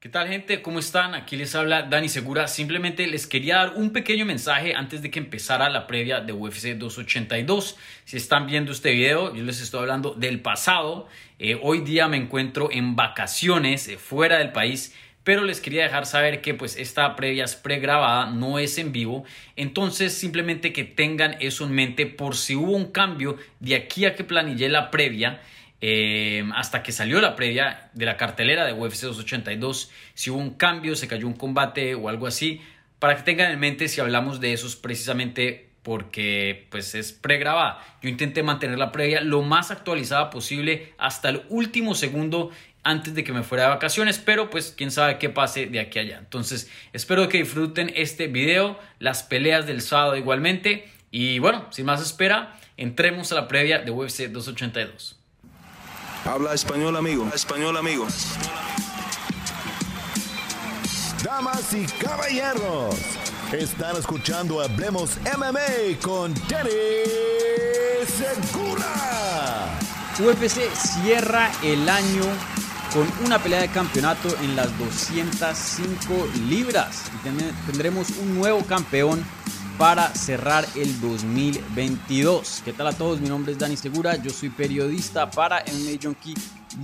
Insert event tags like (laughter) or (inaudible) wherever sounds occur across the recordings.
¿Qué tal gente? ¿Cómo están? Aquí les habla Dani Segura. Simplemente les quería dar un pequeño mensaje antes de que empezara la previa de UFC 282. Si están viendo este video, yo les estoy hablando del pasado. Eh, hoy día me encuentro en vacaciones eh, fuera del país, pero les quería dejar saber que pues esta previa es pregrabada, no es en vivo. Entonces simplemente que tengan eso en mente por si hubo un cambio de aquí a que planillé la previa. Eh, hasta que salió la previa de la cartelera de UFC 282, si hubo un cambio, se cayó un combate o algo así, para que tengan en mente si hablamos de esos precisamente porque pues es pregrabada. Yo intenté mantener la previa lo más actualizada posible hasta el último segundo antes de que me fuera de vacaciones, pero pues quién sabe qué pase de aquí a allá. Entonces, espero que disfruten este video, las peleas del sábado igualmente y bueno, sin más espera, entremos a la previa de UFC 282. Habla español, amigo. Español, amigo. Damas y caballeros, están escuchando Hablemos MMA con Danny Segura. UFC cierra el año con una pelea de campeonato en las 205 libras. Y tendremos un nuevo campeón para cerrar el 2022. ¿Qué tal a todos? Mi nombre es Dani Segura, yo soy periodista para MMA Junkie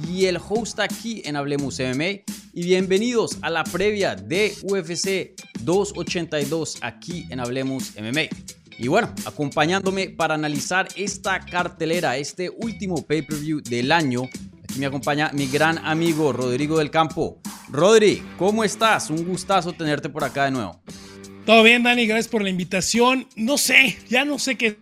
y el host aquí en Hablemos MMA. Y bienvenidos a la previa de UFC 282 aquí en Hablemos MMA. Y bueno, acompañándome para analizar esta cartelera, este último pay-per-view del año, aquí me acompaña mi gran amigo Rodrigo del Campo. Rodri, ¿cómo estás? Un gustazo tenerte por acá de nuevo. Todo bien, Dani, gracias por la invitación. No sé, ya no sé qué,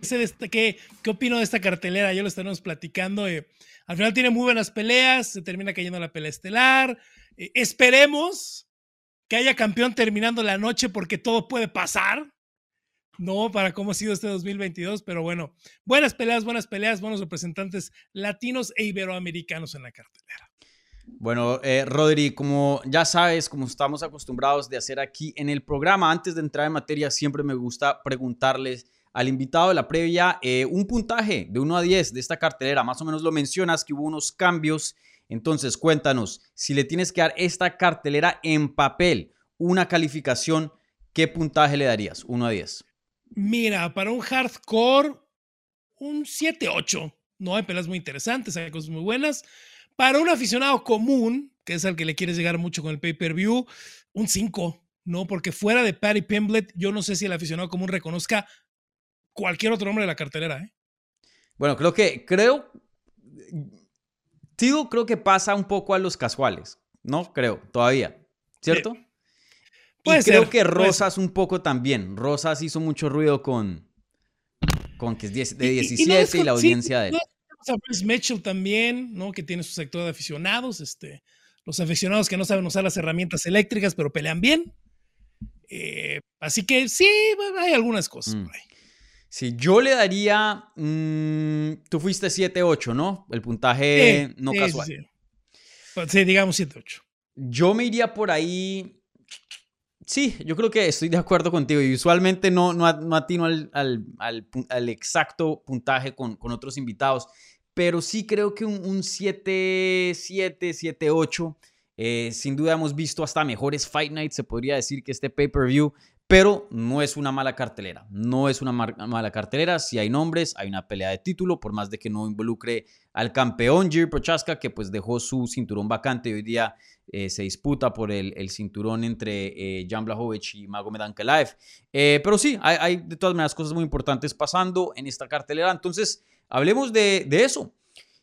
qué, qué opino de esta cartelera, ya lo estaremos platicando. Eh, al final tiene muy buenas peleas, se termina cayendo la pelea estelar. Eh, esperemos que haya campeón terminando la noche porque todo puede pasar. No, para cómo ha sido este 2022, pero bueno, buenas peleas, buenas peleas, buenos representantes latinos e iberoamericanos en la cartelera. Bueno, eh, Rodri, como ya sabes, como estamos acostumbrados de hacer aquí en el programa, antes de entrar en materia, siempre me gusta preguntarles al invitado de la previa eh, un puntaje de 1 a 10 de esta cartelera. Más o menos lo mencionas que hubo unos cambios. Entonces, cuéntanos, si le tienes que dar esta cartelera en papel una calificación, ¿qué puntaje le darías? 1 a 10. Mira, para un hardcore, un 7-8. No hay peleas muy interesantes, hay cosas muy buenas. Para un aficionado común, que es al que le quieres llegar mucho con el pay-per-view, un 5, ¿no? Porque fuera de Patty Pimblet, yo no sé si el aficionado común reconozca cualquier otro nombre de la cartelera, ¿eh? Bueno, creo que, creo, Tío, creo que pasa un poco a los casuales, ¿no? Creo, todavía, ¿cierto? y creo que Rosas un poco también. Rosas hizo mucho ruido con, con que es de 17 y, la audiencia de él a Bruce Mitchell también, ¿no? Que tiene su sector de aficionados, este, los aficionados que no saben usar las herramientas eléctricas, pero pelean bien. Eh, así que sí, hay algunas cosas mm. Sí, yo le daría. Mm, tú fuiste 7-8, ¿no? El puntaje no casual. Sí, pues sí. digamos 7-8. Yo me iría por ahí. Sí, yo creo que estoy de acuerdo contigo. Y usualmente no, no, atino al, al, al, exacto puntaje con, con otros invitados pero sí creo que un, 7, 7, 7, 8. sin duda hemos visto hasta mejores Fight Nights, se podría decir que este pay-per-view, pero no es una mala cartelera. No es una mala cartelera. Si hay nombres, hay una pelea de título, por más de que no involucre al campeón Jiri Prochaska, que pues dejó su cinturón vacante hoy día eh, se disputa por el, cinturón entre eh, Jan Blachowicz y Magomed Ankalaev. Eh, pero sí, hay, hay de todas maneras cosas muy importantes pasando en esta cartelera. Entonces, hablemos de, eso.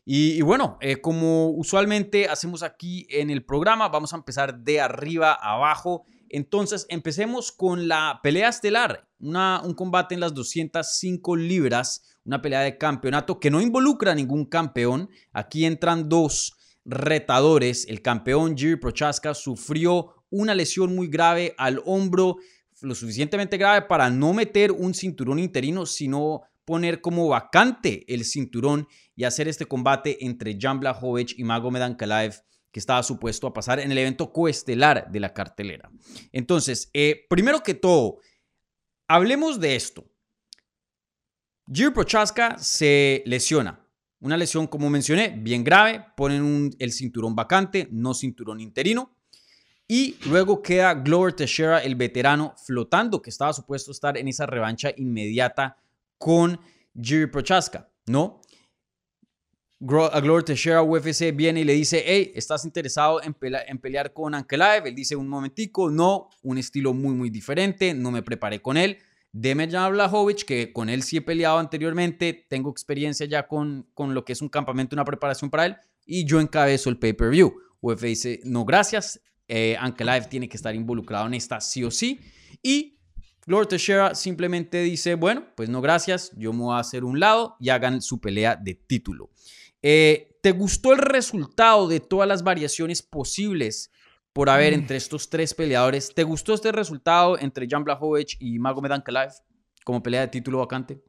Y, bueno, eh, como usualmente hacemos aquí en el programa, vamos a empezar de arriba a abajo. Entonces, empecemos con la pelea estelar, una, un combate en las 205 libras, una pelea de campeonato que no involucra a ningún campeón. Aquí entran dos retadores. El campeón Jiri Prochaska sufrió una lesión muy grave al hombro, lo suficientemente grave para no meter un cinturón interino, sino poner como vacante el cinturón y hacer este combate entre Jan Blachowicz y Magomed Ankalaev que estaba supuesto a pasar en el evento coestelar de la cartelera. Entonces, eh, primero que todo, hablemos de esto. Jiri Prochaska se lesiona. Una lesión, como mencioné, bien grave. Ponen el cinturón vacante, no cinturón interino. Y luego queda Glover Teixeira, el veterano, flotando, que estaba supuesto estar en esa revancha inmediata con Jiri Prochaska, ¿no? a Teixeira UFC viene y le dice, hey, ¿estás interesado en, en pelear con Ankalaev? Él dice, un momentico, no, un estilo muy, muy diferente, no me preparé con él. Deme a Blahovic, que con él sí he peleado anteriormente, tengo experiencia ya con, con lo que es un campamento, una preparación para él, y yo encabezo el pay-per-view. UFC dice, no, gracias, eh, Ankalaev tiene que estar involucrado en esta sí o sí. Y Glover Teixeira simplemente dice, bueno, pues no gracias, yo me voy a hacer un lado y hagan su pelea de título. Eh, ¿Te gustó el resultado de todas las variaciones posibles por haber mm. entre estos tres peleadores? ¿Te gustó este resultado entre Jan Blachowicz y Magomed Ankalaev como pelea de título vacante?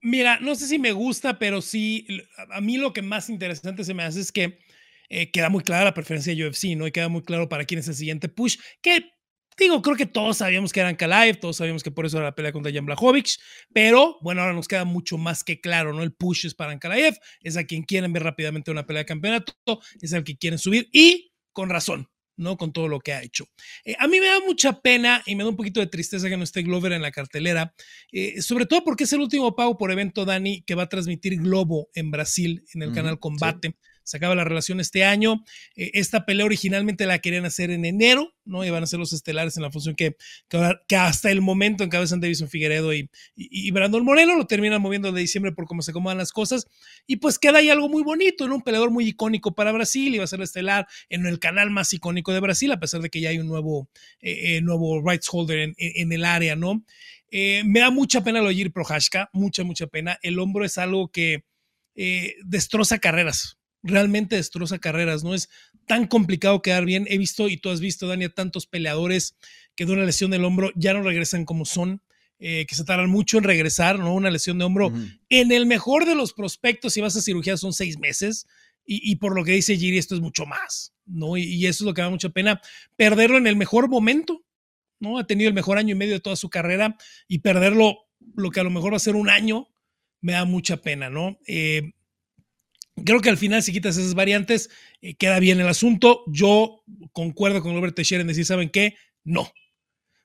Mira, no sé si me gusta, pero sí, a mí lo que más interesante se me hace es que eh, queda muy clara la preferencia de UFC, ¿no? Y queda muy claro para quién es el siguiente push, que Digo, creo que todos sabíamos que eran Kalaev, todos sabíamos que por eso era la pelea contra Jan Blachowicz, pero bueno, ahora nos queda mucho más que claro, ¿no? El push es para Ankalaev, es a quien quieren ver rápidamente una pelea de campeonato, es al que quieren subir y con razón, ¿no? Con todo lo que ha hecho. Eh, a mí me da mucha pena y me da un poquito de tristeza que no esté Glover en la cartelera, eh, sobre todo porque es el último pago por evento, Dani, que va a transmitir Globo en Brasil, en el canal Combate se acaba la relación este año. Eh, esta pelea originalmente la querían hacer en enero, ¿no? Iban a ser los estelares en la función que, que, hasta el momento encabezan Davison Figueredo y, y, Brandon Moreno, lo terminan moviendo de diciembre por cómo se acomodan las cosas. Y pues queda ahí algo muy bonito, ¿no? Un peleador muy icónico para Brasil, iba a ser estelar en el canal más icónico de Brasil, a pesar de que ya hay un nuevo, eh, eh, nuevo rights holder en, en, el área, ¿no? me da mucha pena lo de Jiri Prohaska, mucha, mucha pena. El hombro es algo que destroza carreras realmente destroza carreras, no es tan complicado quedar bien. He visto, y tú has visto, Dani, tantos peleadores que de una lesión del hombro ya no regresan como son, eh, que se tardan mucho en regresar, ¿no? Una lesión de hombro. En el mejor de los prospectos, si vas a cirugía, son seis meses. Y, por lo que dice Giri, esto es mucho más, ¿no? Y, eso es lo que da mucha pena, perderlo en el mejor momento, ¿no? Ha tenido el mejor año y medio de toda su carrera y perderlo, lo que a lo mejor va a ser un año, me da mucha pena, ¿no? Eh, Creo que al final, si quitas esas variantes, eh, queda bien el asunto. Yo concuerdo con Robert Teixeira en decir, ¿saben qué? No.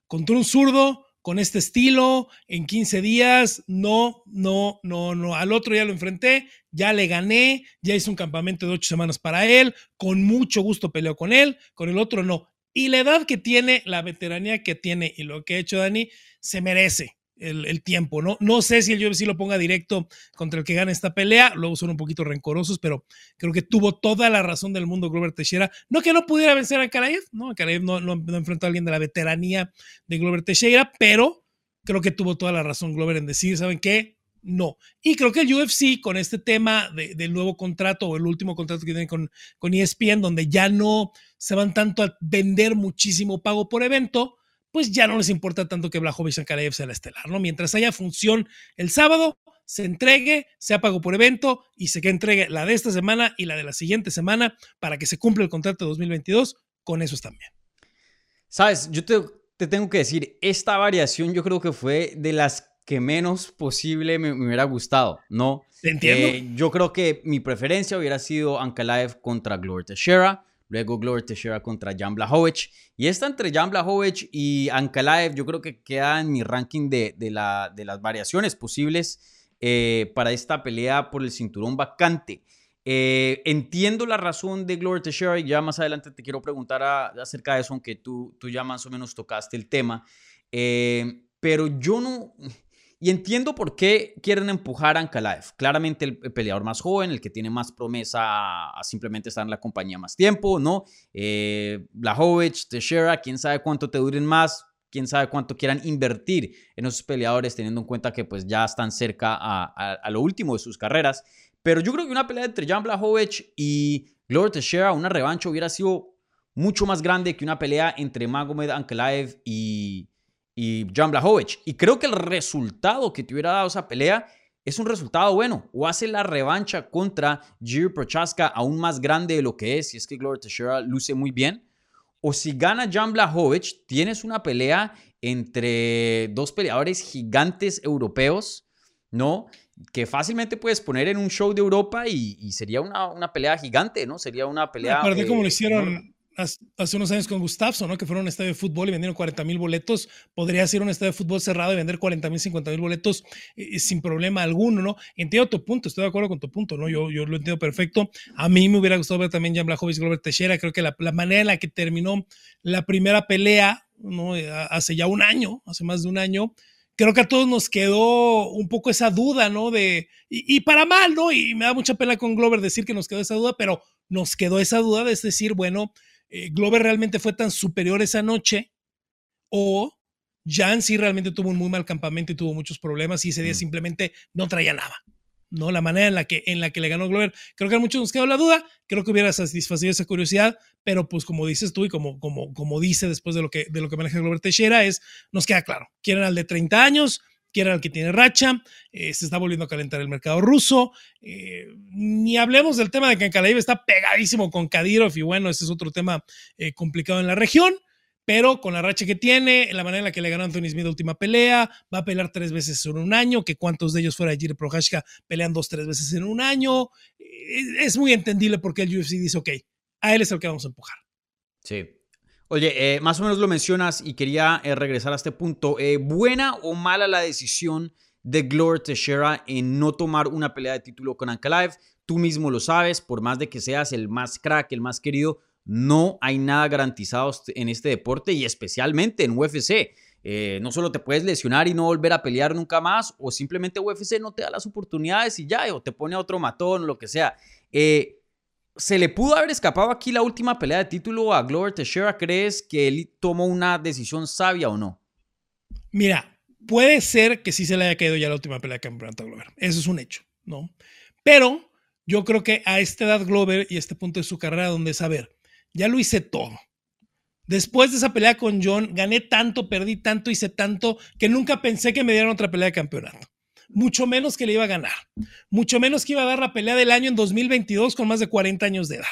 Contra un zurdo, con este estilo, en 15 días, no, no, no, no. Al otro ya lo enfrenté, ya le gané, ya hice un campamento de ocho semanas para él, con mucho gusto peleo con él, con el otro no. Y la edad que tiene, la veteranía que tiene y lo que ha hecho Dani, se merece el, tiempo, ¿no? No sé si el UFC lo ponga directo contra el que gane esta pelea, luego son un poquito rencorosos, pero creo que tuvo toda la razón del mundo Glover Teixeira. No que no pudiera vencer a Karaev, ¿no? Karaev no, no, enfrentó a alguien de la veteranía de Glover Teixeira, pero creo que tuvo toda la razón Glover en decir, ¿saben qué? No. Y creo que el UFC con este tema del nuevo contrato o el último contrato que tienen con, con ESPN, donde ya no se van tanto a vender muchísimo pago por evento, pues ya no les importa tanto que Blachowicz Ankalaev sea la estelar, ¿no? Mientras haya función el sábado, se entregue, se pago por evento y se que entregue la de esta semana y la de la siguiente semana para que se cumpla el contrato de 2022, con eso también. Sabes, yo te, tengo que decir, esta variación yo creo que fue de las que menos posible me, hubiera gustado, ¿no? entiendo. Eh, yo creo que mi preferencia hubiera sido Ankalaev contra Glover Teixeira Luego Glover Teixeira contra Jan Blachowicz. Y esta entre Jan Blachowicz y Ankalaev yo creo que queda en mi ranking de, de, la, de las variaciones posibles eh, para esta pelea por el cinturón vacante. Eh, entiendo la razón de Glover Teixeira y ya más adelante te quiero preguntar acerca de eso, aunque tú, tú ya más o menos tocaste el tema. Eh, pero yo no... Y entiendo por qué quieren empujar a Ankalaev. Claramente el, peleador más joven, el que tiene más promesa a, simplemente estar en la compañía más tiempo, ¿no? Eh, Blachowicz, Teixeira, quién sabe cuánto te duren más, quién sabe cuánto quieran invertir en esos peleadores, teniendo en cuenta que pues ya están cerca a, lo último de sus carreras. Pero yo creo que una pelea entre Jan Blachowicz y Glover Teixeira, una revancha, hubiera sido mucho más grande que una pelea entre Magomed Ankalaev y y Jan Blachowicz. Y creo que el resultado que te hubiera dado esa pelea es un resultado bueno. O hace la revancha contra Jiri Prochaska aún más grande de lo que es, si es que Glover Teixeira luce muy bien. O si gana Jan Blachowicz, tienes una pelea entre dos peleadores gigantes europeos, ¿no? Que fácilmente puedes poner en un show de Europa y, sería una, pelea gigante, ¿no? Sería una pelea... Aparte, como lo hicieron hace unos años con Gustafsson, ¿no? Que fueron a un estadio de fútbol y vendieron 40 mil boletos. Podría ser un estadio de fútbol cerrado y vender 40 mil, 50 mil boletos eh, sin problema alguno, ¿no? Entiendo tu punto, estoy de acuerdo con tu punto, ¿no? Yo, yo lo entiendo perfecto. A mí me hubiera gustado ver también Jan Blachowicz, Glover Teixeira. Creo que la, la, manera en la que terminó la primera pelea, ¿no? Eh, hace ya un año, hace más de un año, creo que a todos nos quedó un poco esa duda, ¿no? De, y, y para mal, ¿no? Y me da mucha pena con Glover decir que nos quedó esa duda, pero nos quedó esa duda de decir, bueno, eh, Glover realmente fue tan superior esa noche o Jan sí realmente tuvo un muy mal campamento y tuvo muchos problemas y ese día mm. simplemente no traía nada. ¿no? La manera en la, que, en la que le ganó Glover. Creo que a muchos nos quedó la duda, creo que hubiera satisfacido esa curiosidad, pero pues como dices tú y como, como, como dice después de lo, que, de lo que maneja Glover Teixeira, es, nos queda claro, quieren al de 30 años, quieren al que tiene racha, eh, se está volviendo a calentar el mercado ruso. Eh, ni hablemos del tema de que Ankalaev está pegadísimo con Kadyrov y bueno, ese es otro tema eh, complicado en la región. Pero con la racha que tiene, la manera en la que le ganó Anthony Smith la última pelea, va a pelear tres veces en un año, que cuántos de ellos fuera Jiri Prohashka pelean dos, tres veces en un año. Es muy entendible porque el UFC dice, ok, a él es el que vamos a empujar. Sí, Oye, eh, más o menos lo mencionas y quería eh, regresar a este punto. Eh, ¿Buena o mala la decisión de Glover Teixeira en no tomar una pelea de título con Ankalaev? Tú mismo lo sabes, por más de que seas el más crack, el más querido, no hay nada garantizado en este deporte y especialmente en UFC. no solo te puedes lesionar y no volver a pelear nunca más, o simplemente UFC no te da las oportunidades y ya, o te pone a otro matón, o lo que sea. Eh, ¿Se le pudo haber escapado aquí la última pelea de título a Glover Teixeira? ¿Crees que él tomó una decisión sabia o no? Mira, puede ser que sí se le haya caído ya la última pelea de campeonato a Glover. Eso es un hecho, ¿no? Pero yo creo que a esta edad Glover y este punto de su carrera donde es, a ver, ya lo hice todo. Después de esa pelea con John, gané tanto, perdí tanto, hice tanto, que nunca pensé que me dieran otra pelea de campeonato mucho menos que le iba a ganar, mucho menos que iba a dar la pelea del año en 2022 con más de 40 años de edad.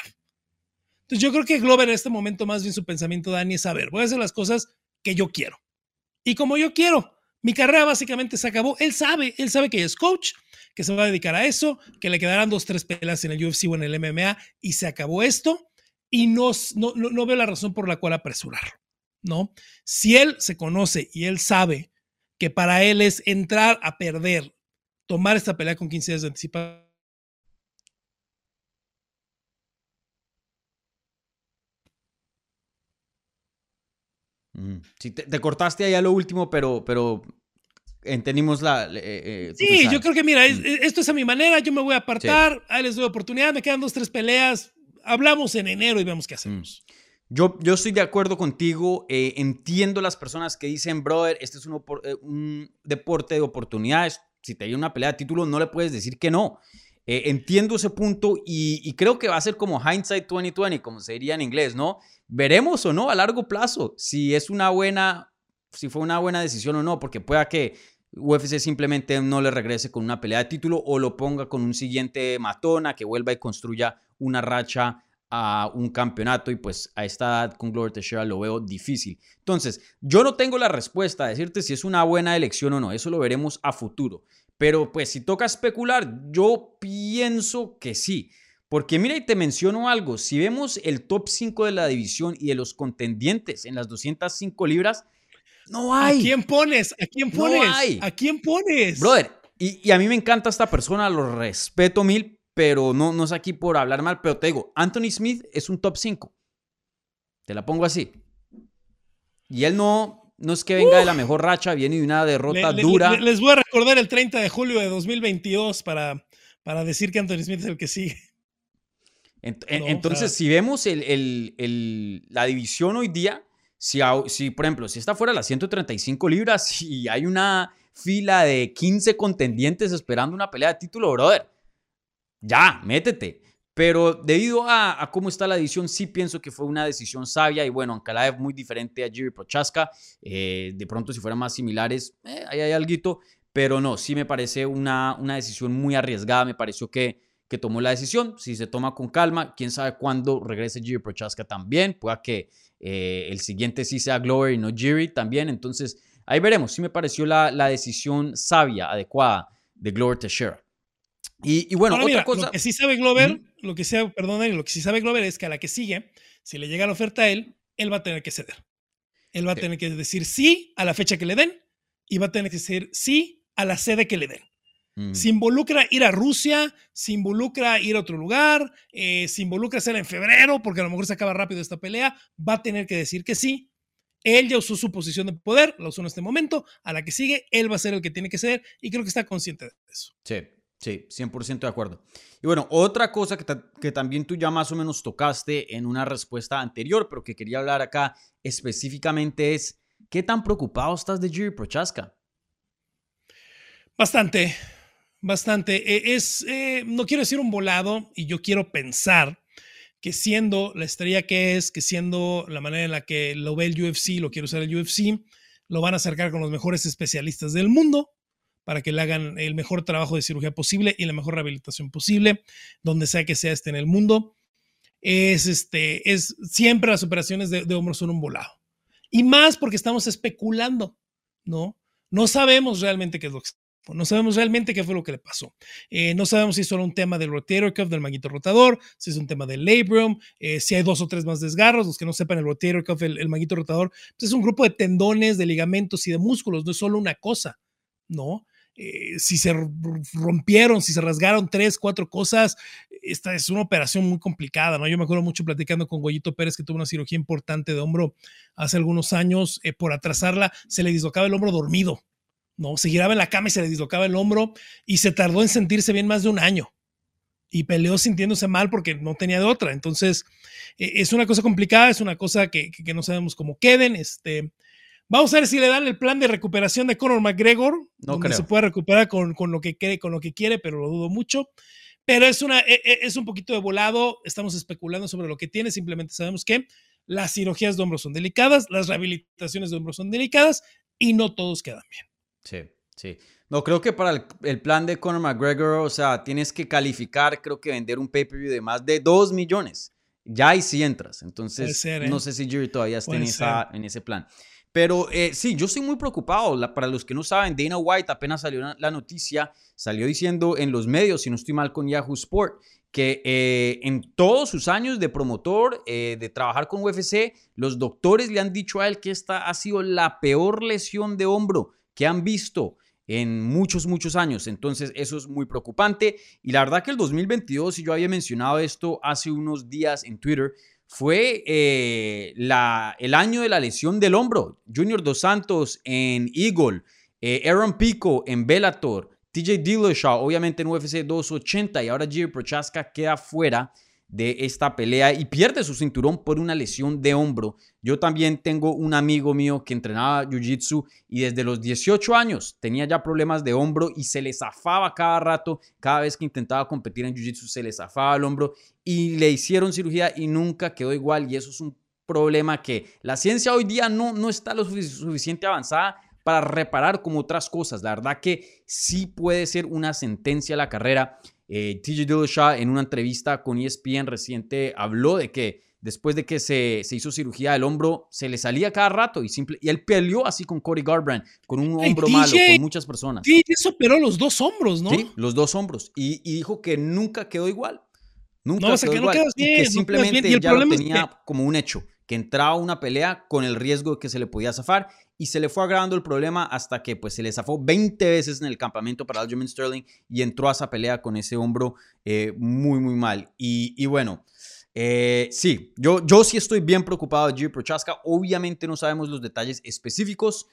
Entonces yo creo que Glover en este momento más bien su pensamiento, Dani, es saber, voy a hacer las cosas que yo quiero. Y como yo quiero, mi carrera básicamente se acabó. Él sabe, él sabe que es coach, que se va a dedicar a eso, que le quedarán dos, tres peleas en el UFC o en el MMA y se acabó esto. Y no, no, no veo la razón por la cual apresurarlo, ¿no? Si él se conoce y él sabe que para él es entrar a perder, tomar esta pelea con 15 días de anticipación. Mm, sí, te, cortaste ahí a lo último, pero, pero entendimos la... Eh, eh, sí, yo creo que mira, mm. esto es a mi manera, yo me voy a apartar, ahí les doy oportunidad, me quedan dos, tres peleas, hablamos en enero y vemos qué hacemos. Yo, yo estoy de acuerdo contigo, eh, entiendo las personas que dicen, brother, este es un, eh, deporte de oportunidades, si te una pelea de título no le puedes decir que no. Eh, entiendo ese punto y, y, creo que va a ser como hindsight 2020, como se diría en inglés, ¿no? Veremos o no a largo plazo si es una buena, si fue una buena decisión o no, porque pueda que UFC simplemente no le regrese con una pelea de título o lo ponga con un siguiente matona que vuelva y construya una racha a un campeonato y pues a esta edad con Glover Teixeira lo veo difícil. Entonces, yo no tengo la respuesta a decirte si es una buena elección o no, eso lo veremos a futuro. Pero pues si toca especular, yo pienso que sí. Porque mira y te menciono algo, si vemos el top 5 de la división y de los contendientes en las 205 libras, no hay. ¿A quién pones? ¿A quién pones? No hay. ¿A quién pones? Brother, y, y a mí me encanta esta persona, lo respeto mil, pero no, no es aquí por hablar mal, pero te digo, Anthony Smith es un top 5. Te la pongo así. Y él no, no es que venga de la mejor racha, viene de una derrota dura. les voy a recordar el 30 de julio de 2022 para, para decir que Anthony Smith es el que sigue. entonces, si vemos el, la división hoy día, si, si, por ejemplo, si está fuera las 135 libras (laughs) y hay una fila de 15 contendientes esperando una pelea de título, brother, ya, métete. Pero debido a, cómo está la edición, sí pienso que fue una decisión sabia y bueno, Ankalaev muy diferente a Jiri Prochaska. Eh, de pronto, si fueran más similares, eh, ahí hay algo. Pero no, sí me parece una, una decisión muy arriesgada. Me pareció que, que tomó la decisión. Si se toma con calma, quién sabe cuándo regrese Jiri Prochaska también. Pueda que eh, el siguiente sí sea Glover y no Jiri también. Entonces, ahí veremos. Sí me pareció la, la decisión sabia, adecuada de Glover Teixeira. Y, bueno, otra cosa. Lo que sí sabe Glover lo que sea, perdón, lo que sí sabe Glover es que a la que sigue, si le llega la oferta a él, él va a tener que ceder. Él va a tener que decir sí a la fecha que le den y va a tener que decir sí a la sede que le den. Mm. Se involucra ir a Rusia, se involucra ir a otro lugar, eh, se involucra ser en febrero, porque a lo mejor se acaba rápido esta pelea, va a tener que decir que sí. Él ya usó su posición de poder, la usó en este momento, a la que sigue, él va a ser el que tiene que ser y creo que está consciente de eso. Sí, sí, 100% de acuerdo. Y bueno, otra cosa que, que también tú ya más o menos tocaste en una respuesta anterior, pero que quería hablar acá específicamente es, ¿qué tan preocupado estás de Jiri Prochaska? Bastante, bastante. Eh, Es, eh, no quiero decir un volado y yo quiero pensar que siendo la estrella que es, que siendo la manera en la que lo ve el UFC, lo quiere usar el UFC, lo van a acercar con los mejores especialistas del mundo para que le hagan el mejor trabajo de cirugía posible y la mejor rehabilitación posible, donde sea que sea este en el mundo. Es este, es siempre las operaciones de, de hombros son un volado. Y más porque estamos especulando, ¿no? No sabemos realmente qué es lo que no sabemos realmente qué fue lo que le pasó. Eh, no sabemos si es solo un tema del rotator cuff, del manguito rotador, si es un tema del labrum, eh, si hay dos o tres más desgarros. Los que no sepan, el rotator cuff, el, el manguito rotador, pues es un grupo de tendones, de ligamentos y de músculos, no es solo una cosa, ¿no? Eh, si se rompieron, si se rasgaron tres, cuatro cosas, esta es una operación muy complicada, ¿no? Yo me acuerdo mucho platicando con Goyito Pérez, que tuvo una cirugía importante de hombro hace algunos años, eh, por atrasarla, se le dislocaba el hombro dormido. ¿no? Se giraba en la cama y se le dislocaba el hombro y se tardó en sentirse bien más de un año. Y peleó sintiéndose mal porque no tenía de otra. Entonces, eh, es una cosa complicada, es una cosa que, que, que, no sabemos cómo queden. Este, vamos a ver si le dan el plan de recuperación de Conor McGregor, No donde creo. se puede recuperar con, con, lo que quiere, con lo que quiere, pero lo dudo mucho. Pero es, una, e, es un poquito de volado, estamos especulando sobre lo que tiene, simplemente sabemos que las cirugías de hombros son delicadas, las rehabilitaciones de hombros son delicadas y no todos quedan bien. Sí, sí. No, creo que para el, el, plan de Conor McGregor, o sea, tienes que calificar, creo que vender un pay-per-view de más de 2 millones. Ya y si entras. Entonces, ser, ¿eh? no sé si Jerry todavía está en, esa, en, ese plan. Pero eh, sí, yo estoy muy preocupado. Para los que no saben, Dana White apenas salió la noticia, salió diciendo en los medios, si no estoy mal con Yahoo Sport, que eh, en todos sus años de promotor, eh, de trabajar con UFC, los doctores le han dicho a él que esta ha sido la peor lesión de hombro que han visto en muchos, muchos años. Entonces, eso es muy preocupante. Y la verdad que el 2022, y yo había mencionado esto hace unos días en Twitter, fue eh, la, el año de la lesión del hombro. Junior Dos Santos en Eagle, eh, Aaron Pico en Bellator, TJ Dillashaw, obviamente en UFC 280, y ahora Jiri Prochaska queda fuera de esta pelea y pierde su cinturón por una lesión de hombro. Yo también tengo un amigo mío que entrenaba Jiu-Jitsu y desde los 18 años tenía ya problemas de hombro y se le zafaba cada rato, cada vez que intentaba competir en Jiu-Jitsu se le zafaba el hombro y le hicieron cirugía y nunca quedó igual y eso es un problema que la ciencia hoy día no, no está lo suficiente avanzada para reparar como otras cosas. La verdad que sí puede ser una sentencia a la carrera. Eh, TJ Dillashaw en una entrevista con ESPN reciente habló de que después de que se, se, hizo cirugía del hombro, se le salía cada rato y, simple, y él peleó así con Cody Garbrandt, con un hombro malo, DJ, con muchas personas. Sí, eso operó los dos hombros, ¿no? Sí, los dos hombros. Y, y dijo que nunca quedó igual. Nunca no, o sea, quedó que no igual. bien, y que no simplemente bien. Y ya lo es tenía que... como un hecho, que entraba a una pelea con el riesgo de que se le podía zafar y se le fue agravando el problema hasta que pues se le zafó 20 veces en el campamento para Aljamain Sterling y entró a esa pelea con ese hombro eh, muy, muy mal. Y, bueno, eh, sí, yo, yo sí estoy bien preocupado de Jiri Prochaska. Obviamente no sabemos los detalles específicos.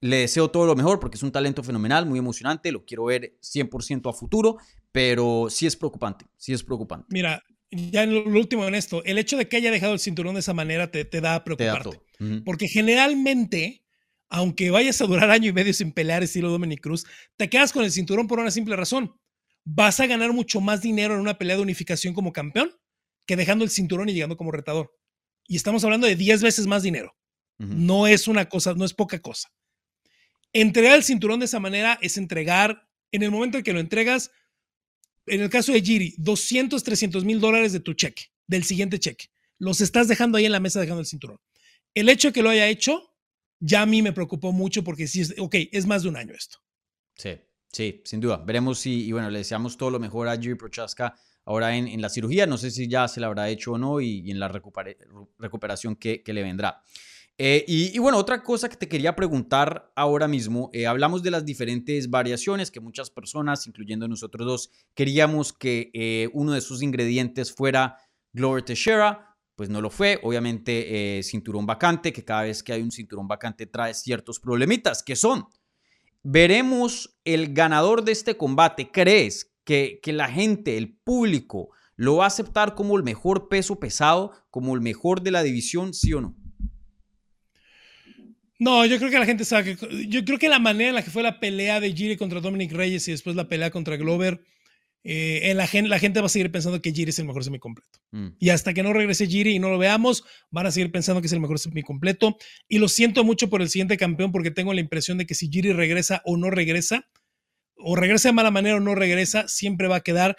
Le deseo todo lo mejor porque es un talento fenomenal, muy emocionante. Lo quiero ver 100% a futuro, pero sí es preocupante. Sí es preocupante. Mira, ya en lo último en esto, el hecho de que haya dejado el cinturón de esa manera te, te da a preocuparte. Uh -huh. Porque generalmente, aunque vayas a durar (laughs) año y medio sin pelear estilo Dominic Cruz, te quedas con el cinturón por una simple razón. Vas a ganar mucho más dinero en una pelea de unificación como campeón que dejando el cinturón y llegando como retador. Y estamos hablando de 10 veces más dinero. Uh -huh. No es una cosa, no es poca cosa. Entregar el cinturón de esa manera es entregar, en el momento en que lo entregas, en el caso de Giri, 200, 300 mil dólares de tu cheque, del siguiente cheque. Los estás dejando ahí en la mesa dejando el cinturón. El hecho de que lo haya hecho, ya a mí me preocupó mucho porque sí, ok, es más de un año esto. Sí, sí, sin duda. Veremos si, y bueno, le deseamos todo lo mejor a Jiri Prochaska ahora en, en la cirugía. No sé si ya se la habrá hecho o no y, en la recupera- recuperación que le vendrá. Eh, y, bueno, otra cosa que te quería preguntar ahora mismo, eh, hablamos de las diferentes variaciones que muchas personas, incluyendo nosotros dos, queríamos que eh, uno de sus ingredientes fuera Glover Teixeira, pues no lo fue, obviamente cinturón vacante, que cada vez que hay un cinturón vacante trae ciertos problemitas, que son, veremos el ganador de este combate, ¿crees que, que la gente, el público, lo va a aceptar como el mejor peso pesado, como el mejor de la división, sí o no? No, yo creo que la gente sabe que. Yo creo que la manera en la que fue la pelea de Giri contra Dominic Reyes y después la pelea contra Glover, eh, en la, gen- la gente va a seguir pensando que Giri es el mejor semicompleto. Mm. Y hasta que no regrese Giri y no lo veamos, van a seguir pensando que es el mejor semicompleto. Y lo siento mucho por el siguiente campeón porque tengo la impresión de que si Giri regresa o no regresa, o regresa de mala manera o no regresa, siempre va a quedar.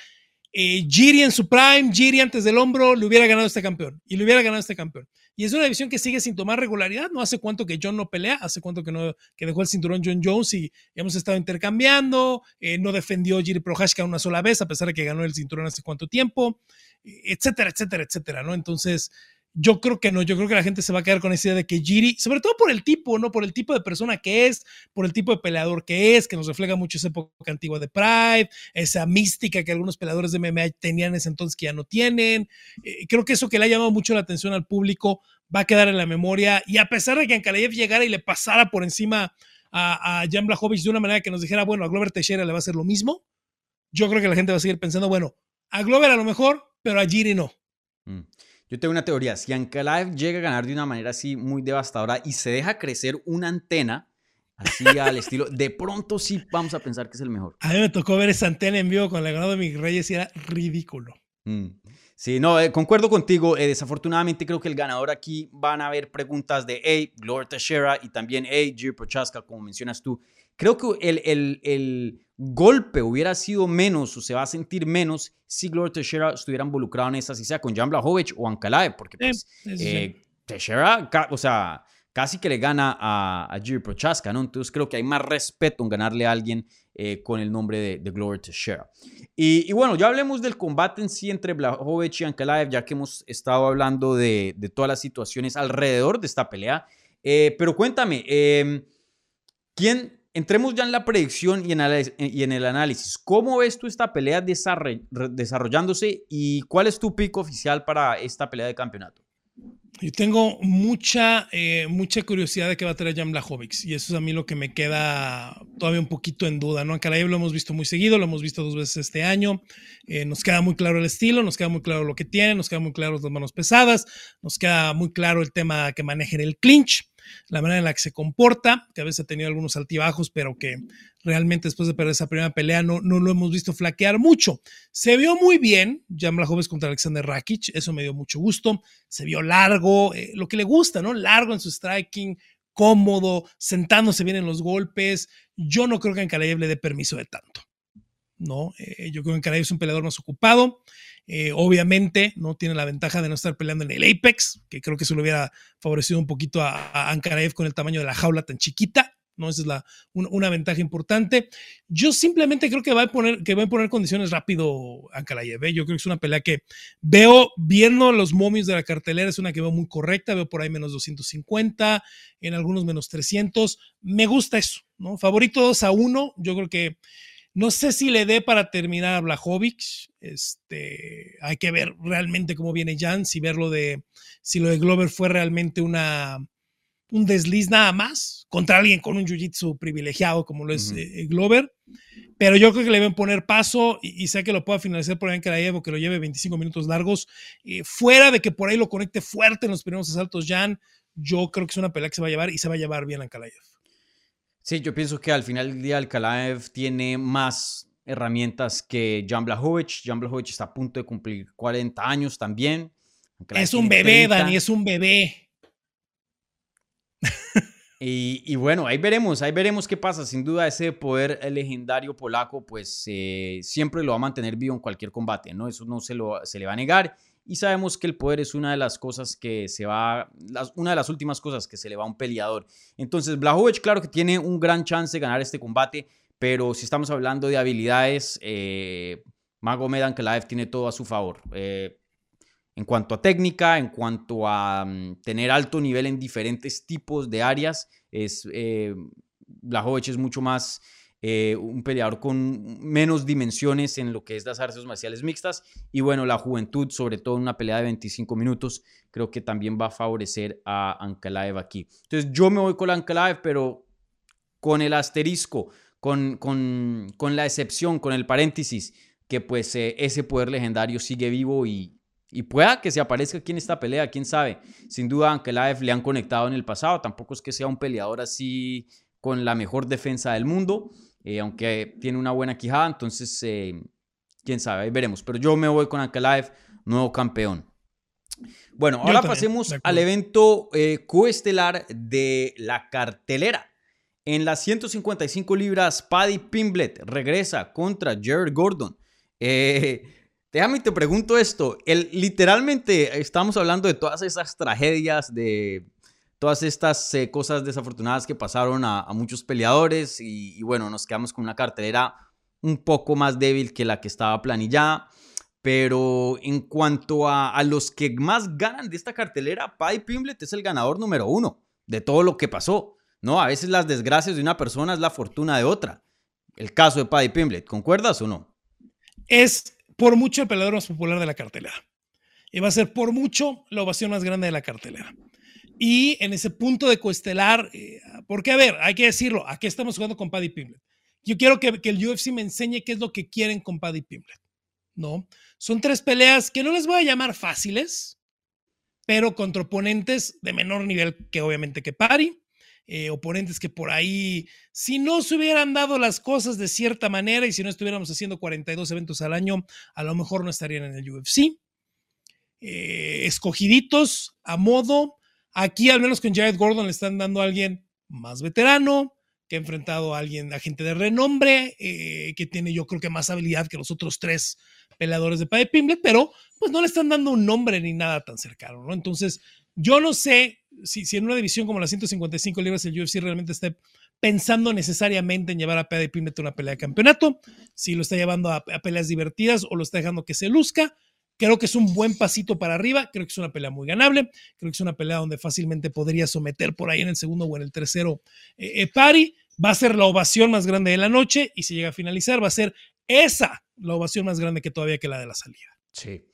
eh, Giri en su prime, Giri antes del hombro, le hubiera ganado este campeón. Y le hubiera ganado este campeón. Y es una división que sigue sin tomar regularidad. No hace cuánto que John no pelea, hace cuánto que, no, que dejó el cinturón John Jones y hemos estado intercambiando. eh, no defendió Giri Prohashka una sola vez, a pesar de que ganó el cinturón hace cuánto tiempo, etcétera, etcétera, etcétera, ¿no? Entonces, yo creo que no, yo creo que la gente se va a quedar con esa idea de que Giri, sobre todo por el tipo, ¿no? Por el tipo de persona que es, por el tipo de peleador que es, que nos refleja mucho esa época antigua de Pride, esa mística que algunos peleadores de MMA tenían en ese entonces que ya no tienen. Eh, creo que eso que le ha llamado mucho la atención al público va a quedar en la memoria. Y a pesar de que Ankalaev llegara y le pasara por encima a, a Jan Blachowicz de una manera que nos dijera, bueno, a Glover Teixeira le va a hacer lo mismo, yo creo que la gente va a seguir pensando, bueno, a Glover a lo mejor, pero a Giri no. Mm. Yo tengo una teoría. Si Ankalaev llega a ganar de una manera así muy devastadora y se deja crecer una antena, así (laughs) al estilo, de pronto sí vamos a pensar que es el mejor. A mí me tocó ver esa antena en vivo con la ganada de Miguel Reyes y era ridículo. Mm. Sí, no, eh, concuerdo contigo. Eh, desafortunadamente creo que el ganador aquí van a haber preguntas de, hey, Glover Teixeira y también, hey, Jiri Prochaska, como mencionas tú. Creo que el, el, el golpe hubiera sido menos o se va a sentir menos si Glover Teixeira estuviera involucrado en esa, si sea con Jan Blachowicz o Ankalaev, porque pues, Sí, sí, sí. eh, Teixeira, o sea, casi que le gana a, a Prochaska, ¿no? Entonces creo que hay más respeto en ganarle a alguien eh, con el nombre de, de Glover Teixeira. Y, y bueno, ya hablemos del combate en sí entre Blachowicz y Ankalaev, ya que hemos estado hablando de, de todas las situaciones alrededor de esta pelea. Eh, pero cuéntame, eh, ¿quién, entremos ya en la predicción y en, el análisis. ¿Cómo ves tú esta pelea desarrollándose y cuál es tu pico oficial para esta pelea de campeonato? Yo tengo mucha, eh, mucha curiosidad de qué va a traer Jan Blachowicz y eso es a mí lo que me queda todavía un poquito en duda, ¿no? A lo hemos visto muy seguido, lo hemos visto dos veces este año, eh, nos queda muy claro el estilo, nos queda muy claro lo que tiene, nos queda muy claro las manos pesadas, nos queda muy claro el tema que maneja el clinch, la manera en la que se comporta, que a veces ha tenido algunos altibajos, pero que realmente después de perder esa primera pelea no, no lo hemos visto flaquear mucho. Se vio muy bien Jan Blachowicz contra Alexander Rakic, eso me dio mucho gusto, se vio largo, eh, lo que le gusta, ¿no? Largo en su striking, cómodo, sentándose bien en los golpes. Yo no creo que Ankalaev le dé permiso de tanto. No, eh, yo creo que Ankalaev es un peleador más ocupado. Eh, obviamente no tiene la ventaja de no estar peleando en el Apex, que creo que eso le hubiera favorecido un poquito a, a Ankalaev con el tamaño de la jaula tan chiquita. ¿no? Esa es la, un- una ventaja importante. Yo simplemente creo que va a poner, que va a poner condiciones rápido Ankalaev. ¿eh? Yo creo que es una pelea que veo, viendo los momios de la cartelera, es una que veo muy correcta. Veo por ahí menos 250, en algunos menos 300. Me gusta eso, ¿no? Favorito 2 a 1. Yo creo que no sé si le dé para terminar a Blachowicz. Este, hay que ver realmente cómo viene Jan, si verlo de, si lo de Glover fue realmente una, un desliz nada más contra alguien con un jiu-jitsu privilegiado como lo es eh, Glover. Pero yo creo que le deben poner paso y, y sea que lo pueda finalizar por ahí en o que lo lleve 25 minutos largos. eh, fuera de que por ahí lo conecte fuerte en los primeros asaltos, Jan, yo creo que es una pelea que se va a llevar y se va a llevar bien a Karayev. Sí, yo pienso que al final del día Alcalaev tiene más herramientas que Jan Blachowicz. Jan Blachowicz está a punto de cumplir 40 años también. Es un bebé, 30. Dani, es un bebé. Y, y bueno, ahí veremos, ahí veremos qué pasa. Sin duda ese poder legendario polaco, pues eh, siempre lo va a mantener vivo en cualquier combate, ¿no? Eso no se, lo, se le va a negar. Y sabemos que el poder es una de las cosas que se va, una de las últimas cosas que se le va a un peleador. Entonces, Blachowicz, claro que tiene un gran chance de ganar este combate, pero si estamos hablando de habilidades, eh, Magomed Ankalaev tiene todo a su favor. Eh, en cuanto a técnica, en cuanto a mm, tener alto nivel en diferentes tipos de áreas, es, eh, es mucho más eh, un peleador con menos dimensiones en lo que es las artes marciales mixtas. Y bueno, la juventud, sobre todo en una pelea de 25 minutos, creo que también va a favorecer a Ankalaev aquí. Entonces yo me voy con Ankalaev, pero con el asterisco, con, con, con la excepción, con el paréntesis, que pues eh, ese poder legendario sigue vivo y, y pueda que se aparezca aquí en esta pelea, quién sabe. Sin duda, Ankalaev le han conectado en el pasado, tampoco es que sea un peleador así con la mejor defensa del mundo. Eh, aunque tiene una buena quijada, entonces eh, quién sabe, ahí veremos. Pero yo me voy con Ankalaev, nuevo campeón. Bueno, ahora pasemos al evento eh, coestelar de la cartelera. En las 155 libras, Paddy Pimblet regresa contra Jared Gordon. (laughs) déjame te pregunto esto. El, literalmente estamos hablando de todas esas tragedias, de todas estas eh, cosas desafortunadas que pasaron a, muchos peleadores y, bueno, nos quedamos con una cartelera un poco más débil que la que estaba planillada. Pero en cuanto a, los que más ganan de esta cartelera, Paddy Pimblet es el ganador número uno de todo lo que pasó. ¿no? A veces las desgracias de una persona es la fortuna de otra. El caso de Paddy Pimblet, ¿concuerdas o no? Es por mucho el peleador más popular de la cartelera. Y va a ser por mucho la ovación más grande de la cartelera. Y en ese punto de coestelar, eh, porque a ver, hay que decirlo, aquí estamos jugando con Paddy Pimblet. Yo quiero que, el UFC me enseñe qué es lo que quieren con Paddy Pimblet. ¿No? Son tres peleas que no les voy a llamar fáciles, pero contra oponentes de menor nivel que obviamente que Paddy. Eh, oponentes que por ahí, si no se hubieran dado las cosas de cierta manera y si no estuviéramos haciendo 42 eventos al año, a lo mejor no estarían en el UFC. Eh, escogiditos a modo, Aquí, al menos con Jared Gordon, le están dando a alguien más veterano, que ha enfrentado a alguien, a gente de renombre, eh, que tiene yo creo que más habilidad que los otros tres peleadores de Paddy Pimblet, pero pues no le están dando un nombre ni nada tan cercano, ¿no? Entonces, yo no sé si, en una división como las 155 libras el UFC realmente está pensando necesariamente en llevar a Paddy Pimblet a una pelea de campeonato, si lo está llevando a peleas divertidas o lo está dejando que se luzca. Creo que es un buen pasito para arriba, creo que es una pelea muy ganable, creo que es una pelea donde fácilmente podría someter por ahí en el segundo o en el tercero eh, eh Pari. Va a ser la ovación más grande de la noche y si llega a finalizar va a ser esa la ovación más grande que todavía que la de la salida. Sí.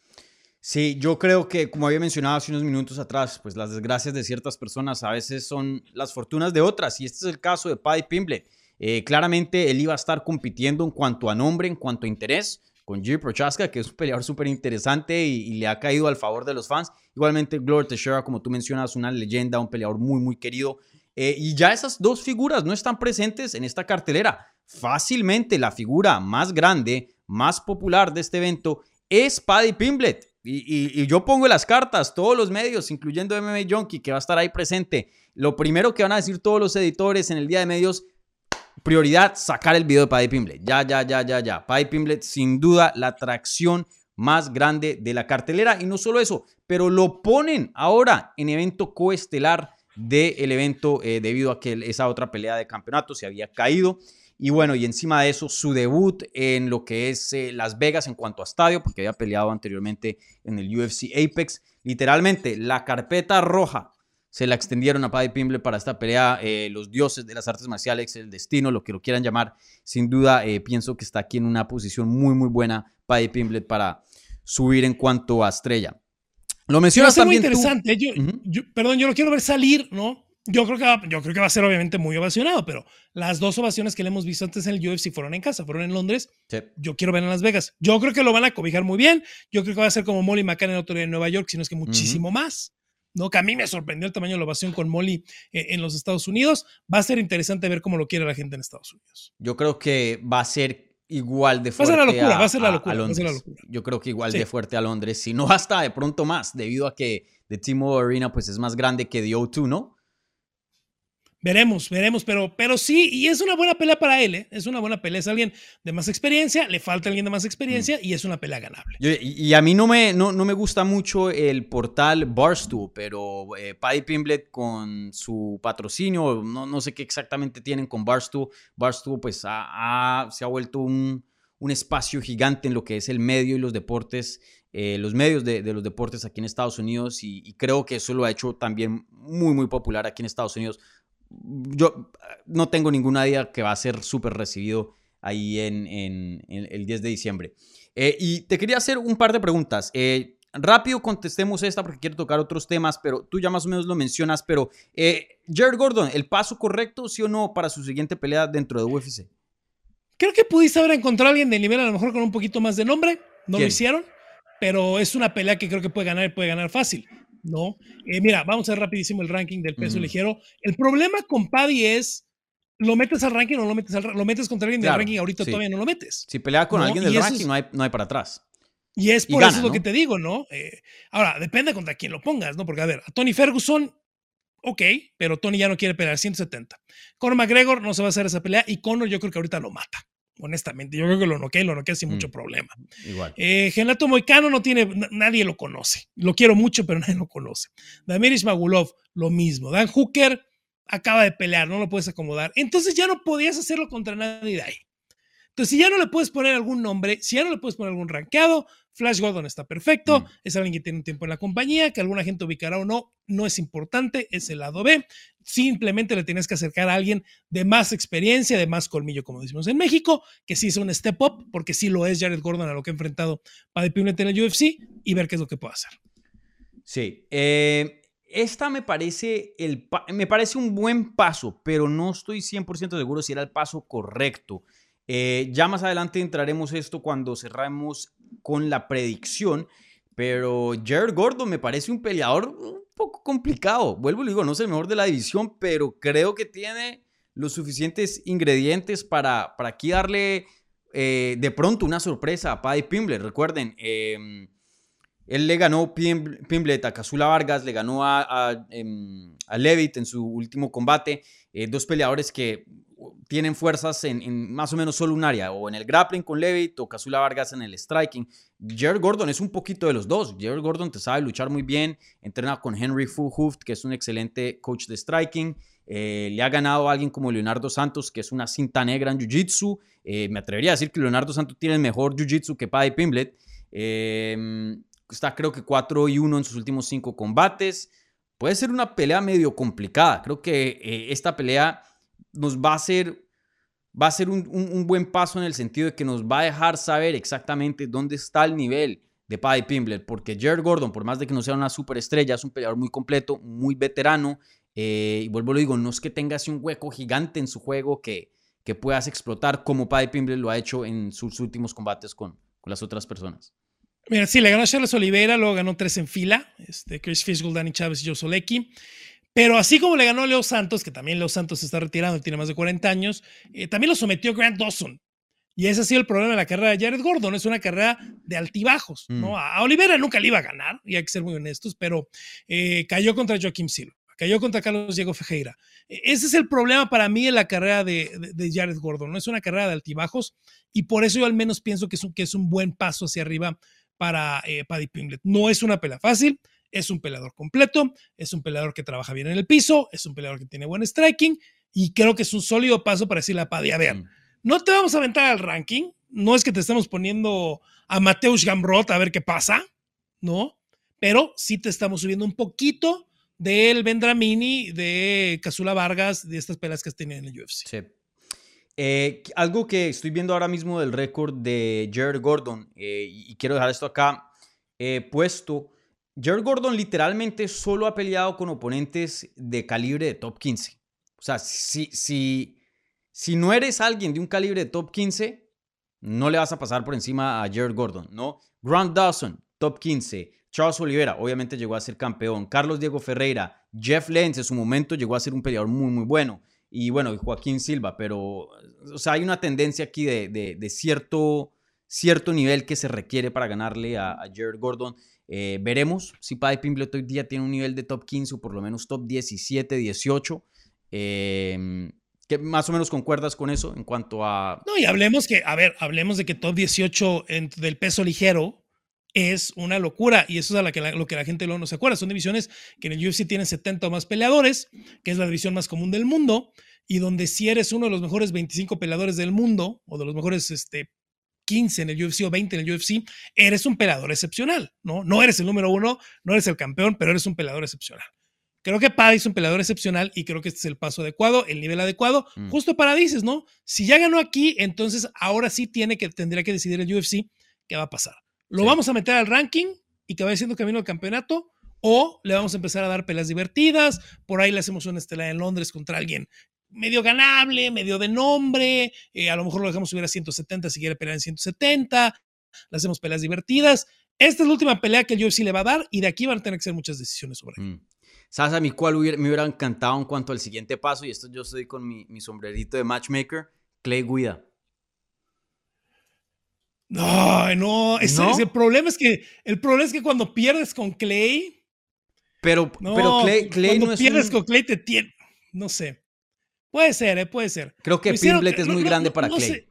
Sí, yo creo que, como había mencionado hace unos minutos atrás, pues las desgracias de ciertas personas a veces son las fortunas de otras, y este es el caso de Paddy Pimble. Eh, claramente él iba a estar compitiendo en cuanto a nombre, en cuanto a interés, con Jiri Prochaska, que es un peleador súper interesante y, le ha caído al favor de los fans. Igualmente, Glover Teixeira, como tú mencionas, una leyenda, un peleador muy, muy querido. Eh, y ya esas dos figuras no están presentes en esta cartelera. Fácilmente la figura más grande, más popular de este evento es Paddy Pimblet. Y, y, yo pongo las cartas, todos los medios, incluyendo MMA Junkie, que va a estar ahí presente. Lo primero que van a decir todos los editores en el día de medios prioridad sacar el video de Paddy Pimblet. Ya, ya, ya, ya, ya. Paddy Pimblet, sin duda, la atracción más grande de la cartelera. Y no solo eso, pero lo ponen ahora en evento coestelar del evento eh, debido a que esa otra pelea de campeonato se había caído. Y bueno, y encima de eso, su debut en lo que es eh, Las Vegas en cuanto a estadio, porque había peleado anteriormente en el UFC Apex. Literalmente, la carpeta roja se la extendieron a Paddy Pimble para esta pelea. Eh, los dioses de las artes marciales, el destino, lo que lo quieran llamar. Sin duda, eh, pienso que está aquí en una posición muy, muy buena Paddy Pimble para subir en cuanto a estrella. Lo mencionas también muy interesante. Yo, perdón, yo lo quiero ver salir, ¿no? Yo creo, que va, yo creo que va a ser obviamente muy ovacionado, pero las dos ovaciones que le hemos visto antes en el UFC fueron en casa, fueron en Londres. Yo quiero ver en Las Vegas. Yo creo que lo van a cobijar muy bien. Yo creo que va a ser como Molly McCann en otro día en Nueva York, si no es que muchísimo más. ¿No? Que a mí me sorprendió el tamaño de la ovación con Molly eh, en los Estados Unidos. Va a ser interesante ver cómo lo quiere la gente en Estados Unidos. Yo creo que va a ser igual de fuerte. Va a ser la locura, va a ser la locura. Yo creo que igual de fuerte a Londres, si no hasta de pronto más, debido a que The Timo Arena pues es más grande que The O2, ¿no? Veremos, veremos, pero, pero sí, y es una buena pelea para él, ¿eh? es una buena pelea, es alguien de más experiencia, le falta alguien de más experiencia y es una pelea ganable. y, a mí no me, no, me gusta mucho el portal Barstool, pero eh, Paddy Pimblet con su patrocinio, no, no sé qué exactamente tienen con Barstool, Barstool pues se ha vuelto un, un espacio gigante en lo que es el medio y los deportes, eh, los medios de, de, los deportes aquí en Estados Unidos y, y, creo que eso lo ha hecho también muy, muy popular aquí en Estados Unidos. Yo no tengo ninguna idea que va a ser súper recibido ahí en, en, en, el 10 de diciembre. Eh, y te quería hacer un par de preguntas. Eh, Rápido contestemos esta porque quiero tocar otros temas, pero tú ya más o menos lo mencionas, pero eh, Jared Gordon, ¿el paso correcto, sí o no, para su siguiente pelea dentro de UFC? Creo que pudiste haber encontrado a alguien de nivel a lo mejor con un poquito más de nombre, no ¿Quién? lo hicieron, pero es una pelea que creo que puede ganar y puede ganar fácil, ¿no? Eh, mira, vamos a ver rapidísimo el ranking del peso uh -huh. ligero. El problema con Paddy es ¿Lo metes al ranking o no lo metes al Lo metes contra alguien claro, del ranking, ahorita sí. todavía no lo metes. Si pelea con ¿no? alguien del ranking, es, no, hay, no hay para atrás. Y es por y gana, eso es lo que te digo, ¿no? Eh, ahora, depende contra quién lo pongas, ¿no? Porque, a ver, a Tony Ferguson, ok, pero Tony ya no quiere pelear 170. Conor McGregor no se va a hacer esa pelea y Conor yo creo que ahorita lo mata. Honestamente, yo creo que lo noquea y lo noquea sin mm. mucho problema. Igual. Eh, Genato Moicano no tiene, nadie lo conoce. Lo quiero mucho, pero (laughs) nadie lo conoce. Damiris Magulov, lo mismo. Dan Hooker acaba de pelear, no lo puedes acomodar. Entonces ya no podías hacerlo contra nadie de ahí. Entonces, si ya no le puedes poner algún nombre, si ya no le puedes poner algún rankeado, Flash Gordon está perfecto, mm. es alguien que tiene un tiempo en la compañía, que alguna gente ubicará o no, no es importante, es el lado B. Simplemente le tienes que acercar a alguien de más experiencia, de más colmillo, como decimos en México, que sí es un step up, porque sí lo es Jared Gordon a lo que ha enfrentado Paddy Pimblett en el UFC, y ver qué es lo que puede hacer. Sí, eh, esta me parece, el, me parece un buen paso, pero no estoy 100% seguro si era el paso correcto. Eh, ya más adelante entraremos esto cuando cerramos con la predicción, pero Jared Gordon me parece un peleador poco complicado. Vuelvo y digo, no es el mejor de la división, pero creo que tiene los suficientes ingredientes para, para aquí darle eh, de pronto una sorpresa a Paddy Pimblett. Recuerden, eh, él le ganó Pimblett a Casula Vargas, le ganó a, a, em, a Levitt en su último combate. Eh, dos peleadores que tienen fuerzas en, más o menos solo un área, o en el grappling con Levitt o Casula Vargas en el striking. Jared Gordon es un poquito de los dos. Jared Gordon te sabe luchar muy bien, entrena con Henry Hooft, que es un excelente coach de striking. Eh, le ha ganado a alguien como Leonardo Santos, que es una cinta negra en Jiu-Jitsu. Eh, me atrevería a decir que Leonardo Santos tiene el mejor Jiu-Jitsu que Paddy Pimblett. Eh, está creo que 4 y 1 en sus últimos 5 combates. Puede ser una pelea medio complicada. Creo que eh, esta pelea nos va a ser, va a ser un, un, buen paso en el sentido de que nos va a dejar saber exactamente dónde está el nivel de Paddy Pimblett, porque Jared Gordon, por más de que no sea una superestrella, es un peleador muy completo, muy veterano, eh, y vuelvo a lo digo, no es que tengas un hueco gigante en su juego que, que puedas explotar como Paddy Pimblett lo ha hecho en sus últimos combates con, con las otras personas. Mira, sí, le ganó a Charles Oliveira, luego ganó tres en fila, este, Chris Fishgold, Dani Chávez y Joe Solecki. Pero así como le ganó a Leo Santos, que también Leo Santos se está retirando, tiene más de 40 años, eh, también lo sometió Grant Dawson. Y ese ha sido el problema de la carrera de Jared Gordon. Es una carrera de altibajos, mm. ¿no? A Oliveira nunca le iba a ganar, y hay que ser muy honestos, pero eh, cayó contra Joaquim Silva, cayó contra Carlos Diego Fejeira. E, ese es el problema para mí de la carrera de, de, de, Jared Gordon, ¿no? Es una carrera de altibajos, y por eso yo al menos pienso que es un, que es un buen paso hacia arriba para eh, Paddy Pimblett. No es una pelea fácil, es un peleador completo, es un peleador que trabaja bien en el piso, es un peleador que tiene buen striking y creo que es un sólido paso para decirle a Paddy, a ver, no te vamos a aventar al ranking, no es que te estamos poniendo a Mateusz Gamrot a ver qué pasa, ¿no? Pero sí te estamos subiendo un poquito del Vendramini, de Casula Vargas, de estas peleas que has tenido en el UFC. Sí. Eh, algo que estoy viendo ahora mismo del récord de Jared Gordon, eh, y quiero dejar esto acá eh, puesto. Jared Gordon literalmente solo ha peleado con oponentes de calibre de top 15. O sea, si, si, si no eres alguien de un calibre de top 15, no le vas a pasar por encima a Jared Gordon, ¿no? Grant Dawson, top 15. Charles Oliveira, obviamente llegó a ser campeón. Carlos Diego Ferreira, Jeff Lenz en su momento llegó a ser un peleador muy, muy bueno y bueno, Joaquín Silva, pero o sea, hay una tendencia aquí de, de, cierto, cierto nivel que se requiere para ganarle a, a Jared Gordon. Eh, veremos si Paddy Pimblett hoy día tiene un nivel de top 15 o por lo menos top 17, 18. Eh, que más o menos concuerdas con eso en cuanto a... No, y hablemos que, a ver, hablemos de que top 18 en, del peso ligero es una locura y eso es a la que la, lo que la gente no se acuerda. Son divisiones que en el UFC tienen 70 o más peleadores, que es la división más común del mundo, y donde si eres uno de los mejores 25 peleadores del mundo o de los mejores este, 15 en el UFC o 20 en el UFC, eres un peleador excepcional, ¿no? No eres el número uno, no eres el campeón, pero eres un peleador excepcional. Creo que Paddy es un peleador excepcional y creo que este es el paso adecuado, el nivel adecuado, Mm. justo para dices, ¿no? Si ya ganó aquí, entonces ahora sí tiene que, tendría que decidir el UFC qué va a pasar. ¿Lo Sí. vamos a meter al ranking y que vaya siendo camino al campeonato? ¿O le vamos a empezar a dar peleas divertidas? Por ahí le hacemos una estelar en Londres contra alguien medio ganable, medio de nombre, eh, a lo mejor lo dejamos subir a 170 si quiere pelear en 170, le hacemos peleas divertidas. Esta es la última pelea que el UFC le va a dar y de aquí van a tener que ser muchas decisiones sobre él. Mm. ¿Sabes a mí cuál hubiera- me hubiera encantado en cuanto al siguiente paso? Y esto yo estoy con mi, mi sombrerito de matchmaker, Clay Guida. No, no, ese- ¿No? ese- el problema es que el problema es que cuando pierdes con Clay, Pero, no, pero Clay, Clay cuando no es pierdes un- con Clay te tiene, no sé. Puede ser, eh, puede ser. Creo que hicieron- Pimblet es no- muy no- grande no- para Clay. sé-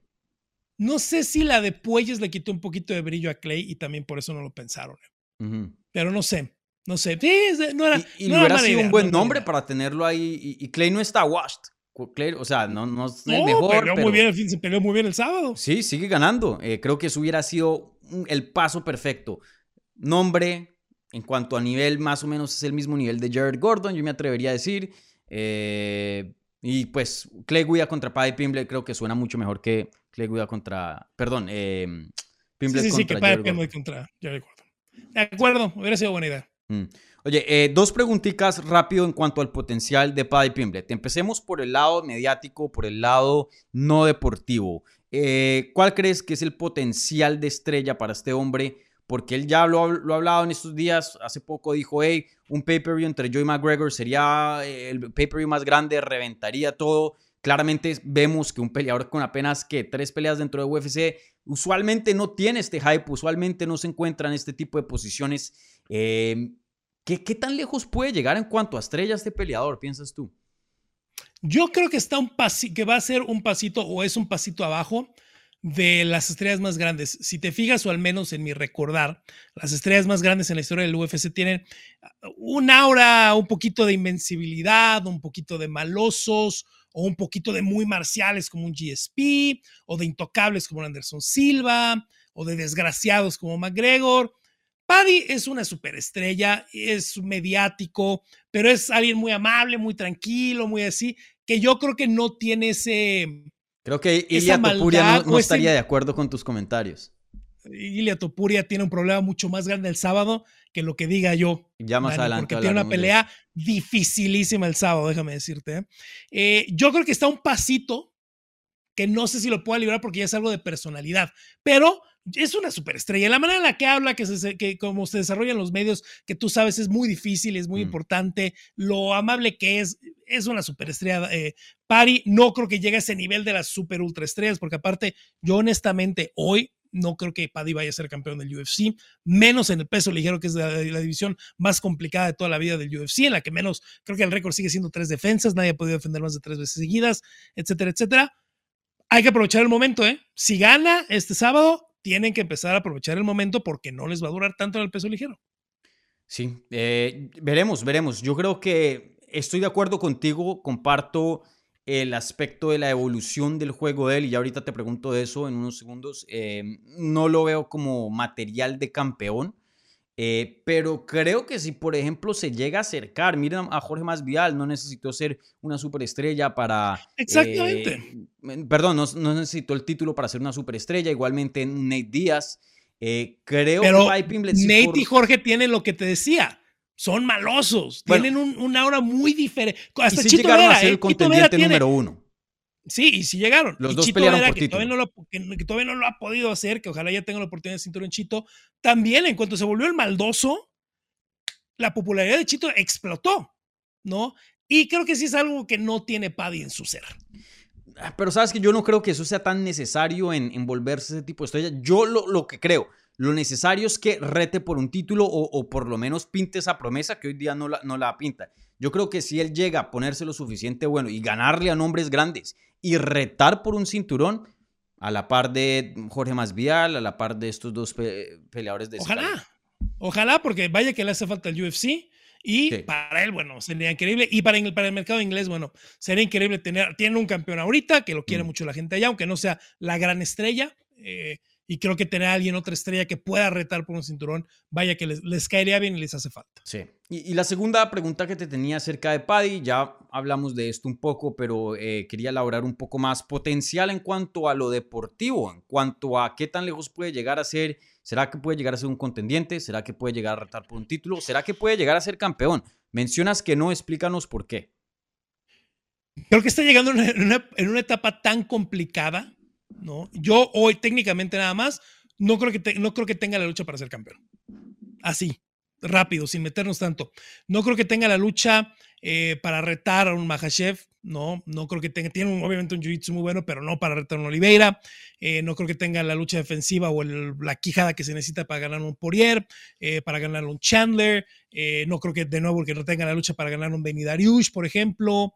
no sé si la de Puelles le quitó un poquito de brillo a Clay y también por eso no lo pensaron. eh. Pero no sé, no sé. Sí, no era, Y, y no hubiera sido idea, un buen nombre para tenerlo ahí. Y, y Clay no está washed. Clay, o sea, no, no es el mejor. peleó pero- muy bien el fin, se peleó muy bien el sábado. Sí, sigue ganando. Eh, creo que eso hubiera sido el paso perfecto. Nombre, en cuanto a nivel, más o menos es el mismo nivel de Jared Gordon, yo me atrevería a decir. Eh, y pues Clay Guida contra Paddy Pimble creo que suena mucho mejor que Clay Guida contra. Perdón, eh, Sí, Pimble sí, sí, contra que para Jared Gordon. contra Jared Gordon. De acuerdo, hubiera sido buena idea. Mm. Oye, eh, dos preguntitas rápido en cuanto al potencial de Paddy Pimblet. Empecemos por el lado mediático, por el lado no deportivo. Eh, ¿Cuál crees que es el potencial de estrella para este hombre? Porque él ya lo, ha- lo ha hablado en estos días. Hace poco dijo, hey, un pay-per-view entre Joey McGregor sería eh, el pay-per-view más grande, reventaría todo. Claramente vemos que un peleador con apenas que tres peleas dentro de UFC usualmente no tiene este hype, usualmente no se encuentra en este tipo de posiciones. Eh, ¿qué, qué tan lejos puede llegar en cuanto a estrellas de peleador, piensas tú? Yo creo que está un pasi que va a ser un pasito o es un pasito abajo de las estrellas más grandes. Si te fijas, o al menos en mi recordar, las estrellas más grandes en la historia del UFC tienen un aura, un poquito de invencibilidad, un poquito de malosos, o un poquito de muy marciales como un GSP, o de intocables como Anderson Silva, o de desgraciados como McGregor. Paddy es una superestrella, es mediático, pero es alguien muy amable, muy tranquilo, muy así, que yo creo que no tiene ese... Creo que Ilia Topuria no, ese- estaría de acuerdo con tus comentarios. Ilia Topuria tiene un problema mucho más grande el sábado que lo que diga yo. Ya más Dani, adelante Porque tiene una de pelea dificilísima el sábado, déjame decirte. ¿eh? Eh, yo creo que está un pasito que no sé si lo pueda librar porque ya es algo de personalidad, pero es una superestrella. La manera en la que habla, que, se, que como se desarrolla en los medios, que tú sabes es muy difícil, es muy Mm. importante, lo amable que es, es una superestrella. Eh, Pari, no creo que llegue a ese nivel de las super ultra estrellas, porque aparte, yo honestamente hoy no creo que Paddy vaya a ser campeón del UFC, menos en el peso ligero, que es la, la división más complicada de toda la vida del UFC, en la que menos creo que el récord sigue siendo tres defensas, nadie ha podido defender más de tres veces seguidas, etcétera, etcétera. Hay que aprovechar el momento, ¿eh? Si gana este sábado, tienen que empezar a aprovechar el momento porque no les va a durar tanto en el peso ligero. Sí, eh, veremos, veremos. Yo creo que estoy de acuerdo contigo, comparto el aspecto de la evolución del juego de él y ya ahorita te pregunto de eso en unos segundos. Eh, no lo veo como material de campeón, eh, pero creo que si por ejemplo se llega a acercar, miren a Jorge Masvidal, no necesitó ser una superestrella para... Exactamente. eh, perdón, no, no necesitó el título para ser una superestrella, igualmente en Nate Díaz. Eh, creo Pero que Nate por- y Jorge tienen lo que te decía. Son malosos, Bueno. tienen un, un aura muy diferente. y Hasta sí Chito llegaron Vera, a ser ¿eh? el Vera contendiente tiene- número uno. Sí, y sí llegaron. Los y dos Chito pelearon Vera, por que título. todavía, no lo, que, que todavía no lo ha podido hacer, que ojalá ya tenga la oportunidad de cinturón Chito. También, en cuanto se volvió el maldoso, la popularidad de Chito explotó, ¿no? Y creo que sí es algo que no tiene Paddy en su ser. Ah, Pero sabes que yo no creo que eso sea tan necesario en, en volverse ese tipo de estrella. Yo lo, lo que creo, lo necesario es que rete por un título o, o por lo menos pinte esa promesa que hoy día no la, no la pinta. Yo creo que si él llega a ponerse lo suficiente bueno y ganarle a nombres grandes y retar por un cinturón, a la par de Jorge Masvidal, a la par de estos dos pe- peleadores de. Ojalá, ojalá, porque vaya que le hace falta el UFC. Y Sí. para él, bueno, sería increíble. Y para, el- para el mercado inglés, bueno, sería increíble tener. Tiene un campeón ahorita que lo quiere Mm. mucho la gente allá, aunque no sea la gran estrella. eh, y creo que tener a alguien, otra estrella que pueda retar por un cinturón, vaya que les, les caería bien y les hace falta. Sí. Y, y la segunda pregunta que te tenía acerca de Paddy, ya hablamos de esto un poco, pero eh, quería elaborar un poco más potencial en cuanto a lo deportivo, en cuanto a qué tan lejos puede llegar a ser. ¿Será que puede llegar a ser un contendiente? ¿Será que puede llegar a retar por un título? ¿Será que puede llegar a ser campeón? Mencionas que no, explícanos por qué. Creo que está llegando en una, en una etapa tan complicada, ¿no? Yo hoy técnicamente nada más no creo que, no creo que tenga la lucha para ser campeón. Así, rápido, sin meternos tanto. No creo que tenga la lucha eh, para retar a un Mahashev, no, no creo que tenga, tiene un- obviamente un jiu-jitsu muy bueno, pero no para retar a un Oliveira. Eh, no creo que tenga la lucha defensiva o la quijada que se necesita para ganar un Poirier, eh, para ganar un Chandler. No creo que de nuevo que no tenga la lucha para ganar un Benny Dariush, por ejemplo.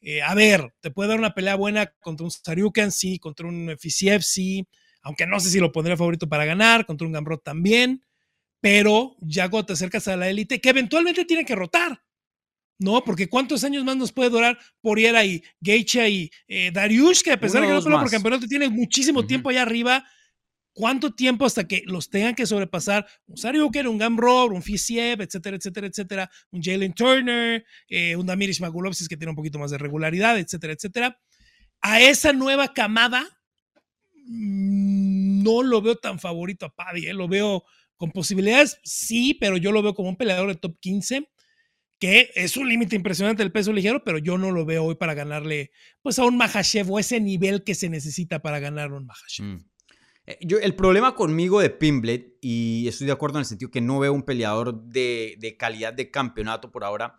Eh, a ver, te puede dar una pelea buena contra un Saryukan, sí, contra un Fisiev, sí, aunque no sé si lo pondría favorito para ganar, contra un Gamrot también, pero ya cuando te acercas a la élite, que eventualmente tiene que rotar, ¿no? Porque ¿cuántos años más nos puede durar Poriera y Geicha y eh, Dariush, que a pesar de que no pelea por campeonato, tiene muchísimo tiempo allá arriba? ¿Cuánto tiempo hasta que los tengan que sobrepasar? Un Saryuken, un Gamrot, un Fisiev, etcétera, etcétera, etcétera, un Jalen Turner, eh, un Damir Ismagulovskis que tiene un poquito más de regularidad, etcétera, etcétera. A esa nueva camada mm, no lo veo tan favorito a Paddy, ¿eh? lo veo con posibilidades, sí, pero yo lo veo como un peleador de top 15, que es un límite impresionante del peso ligero, pero yo no lo veo hoy para ganarle pues a un Mahashev o ese nivel que se necesita para ganar un Mahashev. Mm. Eh, Yo, el problema conmigo de Pimblet, y estoy de acuerdo en el sentido que no veo un peleador de, de calidad de campeonato por ahora,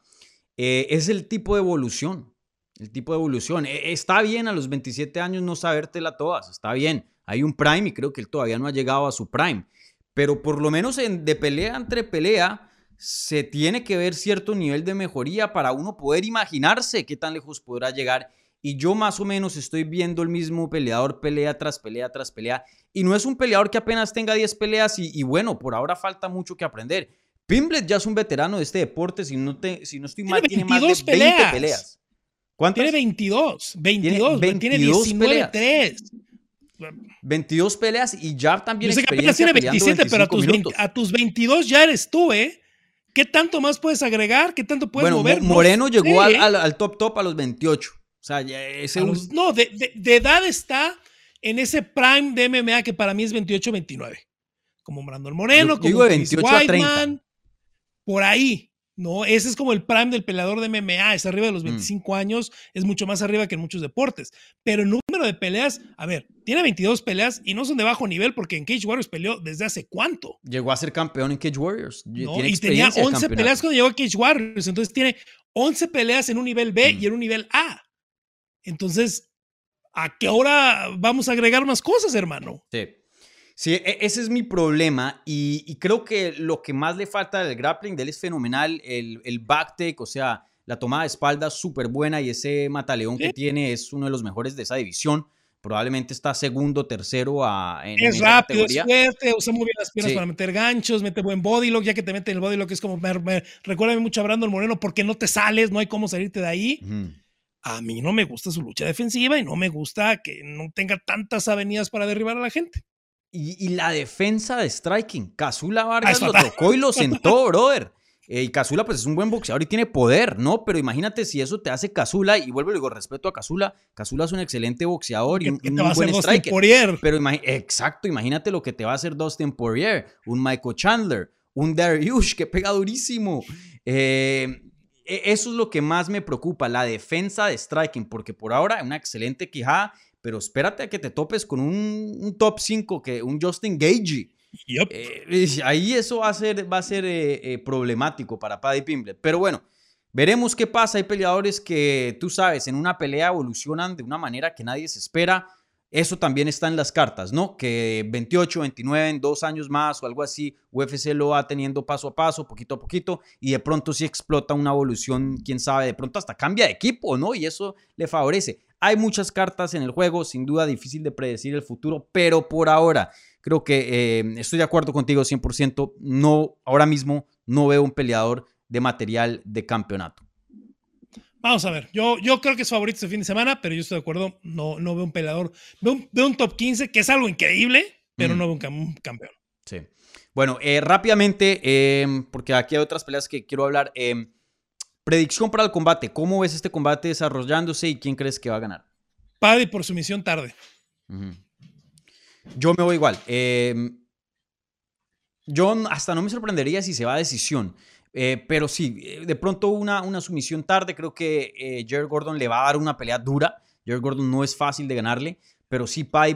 eh, es el tipo de evolución. El tipo de evolución. Eh, está bien a los 27 años no sabértela todas, está bien. Hay un prime y creo que él todavía no ha llegado a su prime. Pero por lo menos en, de pelea entre pelea se tiene que ver cierto nivel de mejoría para uno poder imaginarse qué tan lejos podrá llegar. Y yo más o menos estoy viendo el mismo peleador pelea tras pelea tras pelea. Y no es un peleador que apenas tenga 10 peleas y, y bueno, por ahora falta mucho que aprender. Pimblet ya es un veterano de este deporte, si no, te, si no estoy mal, tiene más de 20 22 peleas. peleas. ¿Cuántas? Tiene 22, 22, güey, tiene 22 19-3. 22 peleas y ya también Yo sé que apenas tiene peleando 27, pero a 25 tus, 20 minutos. a tus 22 ya eres tú, ¿eh? ¿Qué tanto más puedes agregar? ¿Qué tanto puedes Bueno, mover? Mo- No Moreno sé, llegó al, al- al top top a los 28. Sea, ese un- no, de, de- de edad está en ese prime de MMA que para mí es 28-29. Como Brandon Moreno, Yo como digo de Chris 28 a 30. Weidman, Por ahí, ¿no? Ese es como el prime del peleador de MMA, es arriba de Mm. los 25 años, es mucho más arriba que en muchos deportes. Pero el número de peleas, a ver, tiene 22 peleas y no son de bajo nivel porque en Cage Warriors peleó desde hace cuánto. llegó a ser campeón en Cage Warriors. y ¿no? Tiene Y tenía experiencia de 11 campeonato. peleas cuando llegó a Cage Warriors. Entonces tiene 11 peleas en un nivel B Mm. y en un nivel A. Entonces, ¿a qué hora vamos a agregar más cosas, hermano? Sí. Sí, e- ese es mi problema y, y creo que lo que más le falta del grappling de él es fenomenal, el, el backtake, o sea, la tomada de espalda súper buena y ese mataleón que tiene es uno de los mejores de esa división. Probablemente está segundo, tercero a, en, en Es esa rápido, es fuerte, usa muy bien las piernas Sí. para meter ganchos, mete buen body lock, ya que te mete en el body lock es como, me, me- recuérdame mucho a Brandon Moreno porque no te sales, no hay cómo salirte de ahí. Ujú. A mí no me gusta su lucha defensiva y no me gusta que no tenga tantas avenidas para derribar a la gente. Y, y la defensa de striking. Casula Vargas es lo tocó y lo (laughs) sentó, brother. Eh, y Casula, pues es un buen boxeador y tiene poder, ¿no? Pero imagínate si eso te hace Casula, y vuelvo y digo respeto a Casula. Casula es un excelente boxeador y un, un buen striker. Poirier. Pero exacto, imagínate lo que te va a hacer Dustin Poirier, un Michael Chandler, un Dariush que pega durísimo. Eh, eso es lo que más me preocupa, la defensa de striking, porque por ahora una excelente quijada, pero espérate a que te topes con un, un top 5, que, un Justin Gagey. Yup. Eh, ahí eso va a ser, va a ser eh, eh, problemático para Paddy Pimblet. Pero bueno, veremos qué pasa. Hay peleadores que, tú sabes, en una pelea evolucionan de una manera que nadie se espera. Eso también está en las cartas, ¿no? Que 28, 29, en dos años más o algo así, UFC lo va teniendo paso a paso, poquito a poquito, y de pronto sí explota una evolución, quién sabe, de pronto hasta cambia de equipo, ¿no? Y eso le favorece. Hay muchas cartas en el juego, sin duda difícil de predecir el futuro, pero por ahora creo que eh, estoy de acuerdo contigo 100%. No, ahora mismo no veo un peleador de material de campeonato. Vamos a ver, yo, yo creo que es favorito este fin de semana, pero yo estoy de acuerdo, no, no veo un peleador, veo un, veo un top 15, que es algo increíble, pero Mm. no un, cam- un campeón. Sí. Bueno, eh, rápidamente, eh, porque aquí hay otras peleas que quiero hablar. eh, predicción para el combate. ¿Cómo ves este combate desarrollándose y quién crees que va a ganar? Paddy por sumisión tarde. Yo me voy igual. eh, yo hasta no me sorprendería si se va a decisión. Eh, pero sí, eh, de pronto una, una sumisión tarde. Creo que eh, Jared Gordon le va a dar una pelea dura. Jared Gordon no es fácil de ganarle. Pero sí, Paddy,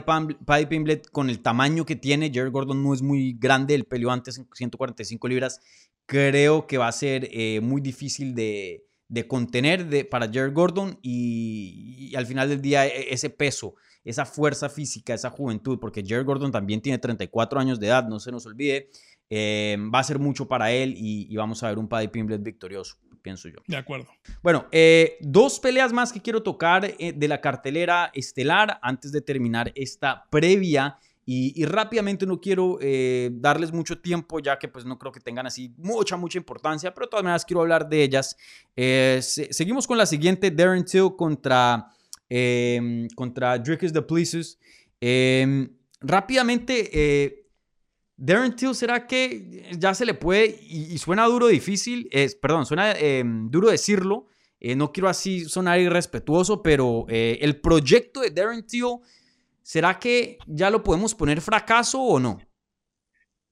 Pimblett, con el tamaño que tiene, Jared Gordon no es muy grande. Él peleó antes en 145 libras. Creo que va a ser eh, muy difícil de, de contener de, para Jared Gordon. Y, y al final del día, e- ese peso esa fuerza física, esa juventud, porque Jared Gordon también tiene 34 años de edad, no se nos olvide, eh, va a ser mucho para él y, y vamos a ver un Paddy Pimblett victorioso, pienso yo. De acuerdo. Bueno, eh, dos peleas más que quiero tocar eh, de la cartelera estelar antes de terminar esta previa. Y, y rápidamente no quiero eh, darles mucho tiempo, ya que pues no creo que tengan así mucha, mucha importancia, pero de todas maneras quiero hablar de ellas. Se- seguimos con la siguiente, Darren Till contra, eh, contra Dricus de Pleases. Eh, rápidamente, Darren Till, ¿será que ya se le puede, y, y suena duro difícil, es, perdón, suena eh, duro decirlo, eh, no quiero así sonar irrespetuoso, pero eh, el proyecto de Darren Till, ¿será que ya lo podemos poner fracaso o no?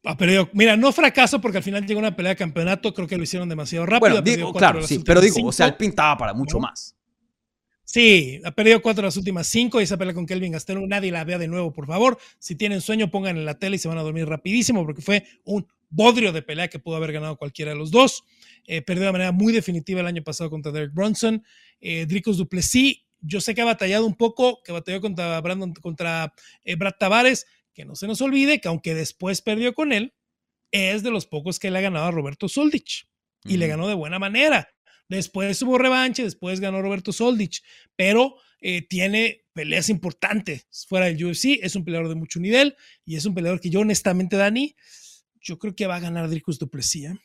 Ha perdido. Mira, no fracaso porque al final llegó una pelea de campeonato. Creo que lo hicieron demasiado rápido. bueno, digo, claro, sí, pero digo, cinco. o sea, él pintaba para mucho ¿no? más. Sí, ha perdido cuatro de las últimas cinco y esa pelea con Kelvin Gastelum. Nadie la vea de nuevo, por favor. Si tienen sueño, pongan en la tele y se van a dormir rapidísimo porque fue un bodrio de pelea que pudo haber ganado cualquiera de los dos. Eh, perdió de manera muy definitiva el año pasado contra Derek Bronson. Eh, Dricus Duplessis, yo sé que ha batallado un poco, que batalló contra Brandon, contra eh, Brad Tavares, que no se nos olvide que aunque después perdió con él, es de los pocos que le ha ganado a Roberto Soldich y le ganó de buena manera. Después hubo revanche, después ganó Roberto Soldich, pero eh, tiene peleas importantes fuera del UFC. Es un peleador de mucho nivel y es un peleador que yo, honestamente, Dani, yo creo que va a ganar Dricus Duplessis. ¿eh?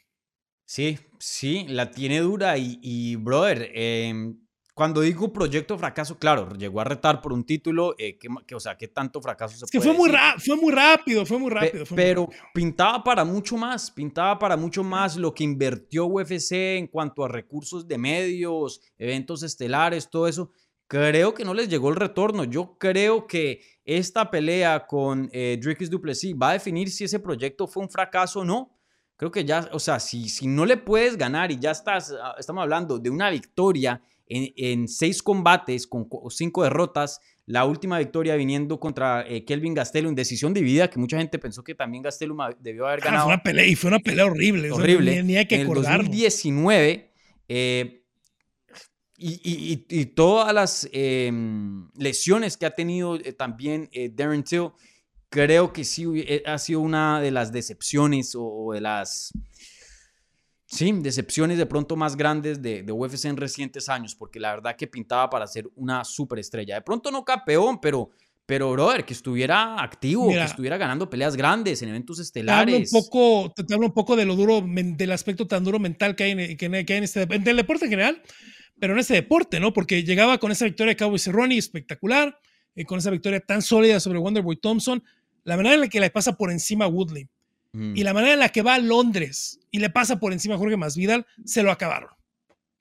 Sí, sí, la tiene dura y, y brother, em, cuando digo proyecto fracaso, claro, llegó a retar por un título, eh, que, que, o sea, ¿qué tanto fracaso se Es que puede fue muy, decir? fue muy rápido, fue muy Pe- rápido. fue muy pero rápido. pintaba para mucho más, pintaba para mucho más lo que invirtió UFC en cuanto a recursos de medios, eventos estelares, todo eso. Creo que no les llegó el retorno. Yo creo que esta pelea con eh, Dricus Duplessis va a definir si ese proyecto fue un fracaso o no. Creo que ya, o sea, si, si no le puedes ganar y ya estás, ah, estamos hablando de una victoria en, en seis combates con cinco derrotas, la última victoria viniendo contra eh, Kelvin Gastelum, decisión dividida, que mucha gente pensó que también Gastelum debió haber (laughs) Ah, ganado. fue una pelea, y fue una pelea horrible. horrible. ni, ni hay que en el acordarnos. 2019, eh, y, y- y- todas las eh, lesiones que ha tenido eh, también eh, Darren Till, creo que sí eh, ha sido una de las decepciones o, o de las... Sí, decepciones de pronto más grandes de, de UFC en recientes años, porque la verdad que pintaba para ser una superestrella. De pronto no campeón, pero, pero brother, que estuviera activo, Mira. que estuviera ganando peleas grandes en eventos Te hablo un estelares. poco, te, te hablo un poco de lo duro, del aspecto tan duro mental que hay en, que, hay- que hay en este en el deporte en general, pero en este deporte, ¿no? Porque llegaba con esa victoria de Cowboy Cerrone espectacular, eh, con esa victoria tan sólida sobre Wonderboy Thompson, la manera en la que le pasa por encima a Woodley Mm. y la manera en la que va a Londres y le pasa por encima a Jorge Masvidal, se lo acabaron.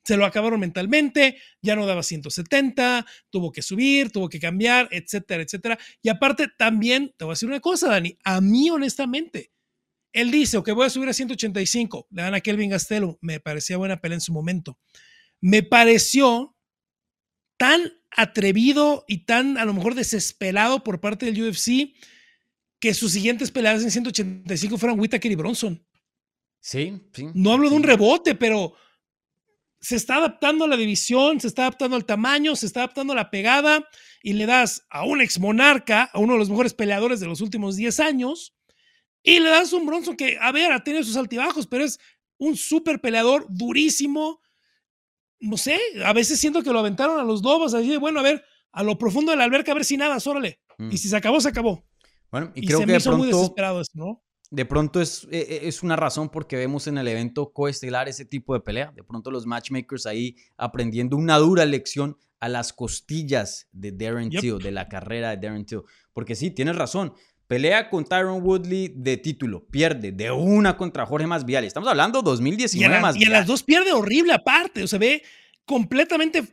Se lo acabaron mentalmente, ya no daba 170, tuvo que subir, tuvo que cambiar, etcétera, etcétera. Y aparte, también te voy a decir una cosa, Dani, a mí honestamente, él dice, ok, voy a subir a 185, le dan a Kelvin Gastelum, me parecía buena pelea en su momento. Me pareció tan atrevido y tan a lo mejor desesperado por parte del UFC que sus siguientes peleas en 185 fueran Whittaker y Bronson. Sí, sí. No hablo de un rebote, pero se está adaptando a la división, se está adaptando al tamaño, se está adaptando a la pegada y le das a un ex monarca, a uno de los mejores peleadores de los últimos 10 años, y le das un Bronson que, a ver, ha tenido sus altibajos, pero es un súper peleador durísimo. No sé, a veces siento que lo aventaron a los dos, así de, bueno, a ver, a lo profundo de la alberca, a ver si nada, órale. Mm. Y si se acabó, se acabó. Bueno, y, Y, creo se que me de hizo muy pronto, desesperado eso, ¿no? de pronto es, eh, eh, es una razón porque vemos en el evento coestelar ese tipo de pelea. De pronto los matchmakers ahí aprendiendo una dura lección a las costillas de Darren Yep. Till, de la carrera de Darren Till. Porque sí, tienes razón. Pelea con Tyron Woodley de título, pierde de una contra Jorge Masvidal. Estamos hablando 2019 Y las- más y en las dos pierde horrible aparte. O sea, ve completamente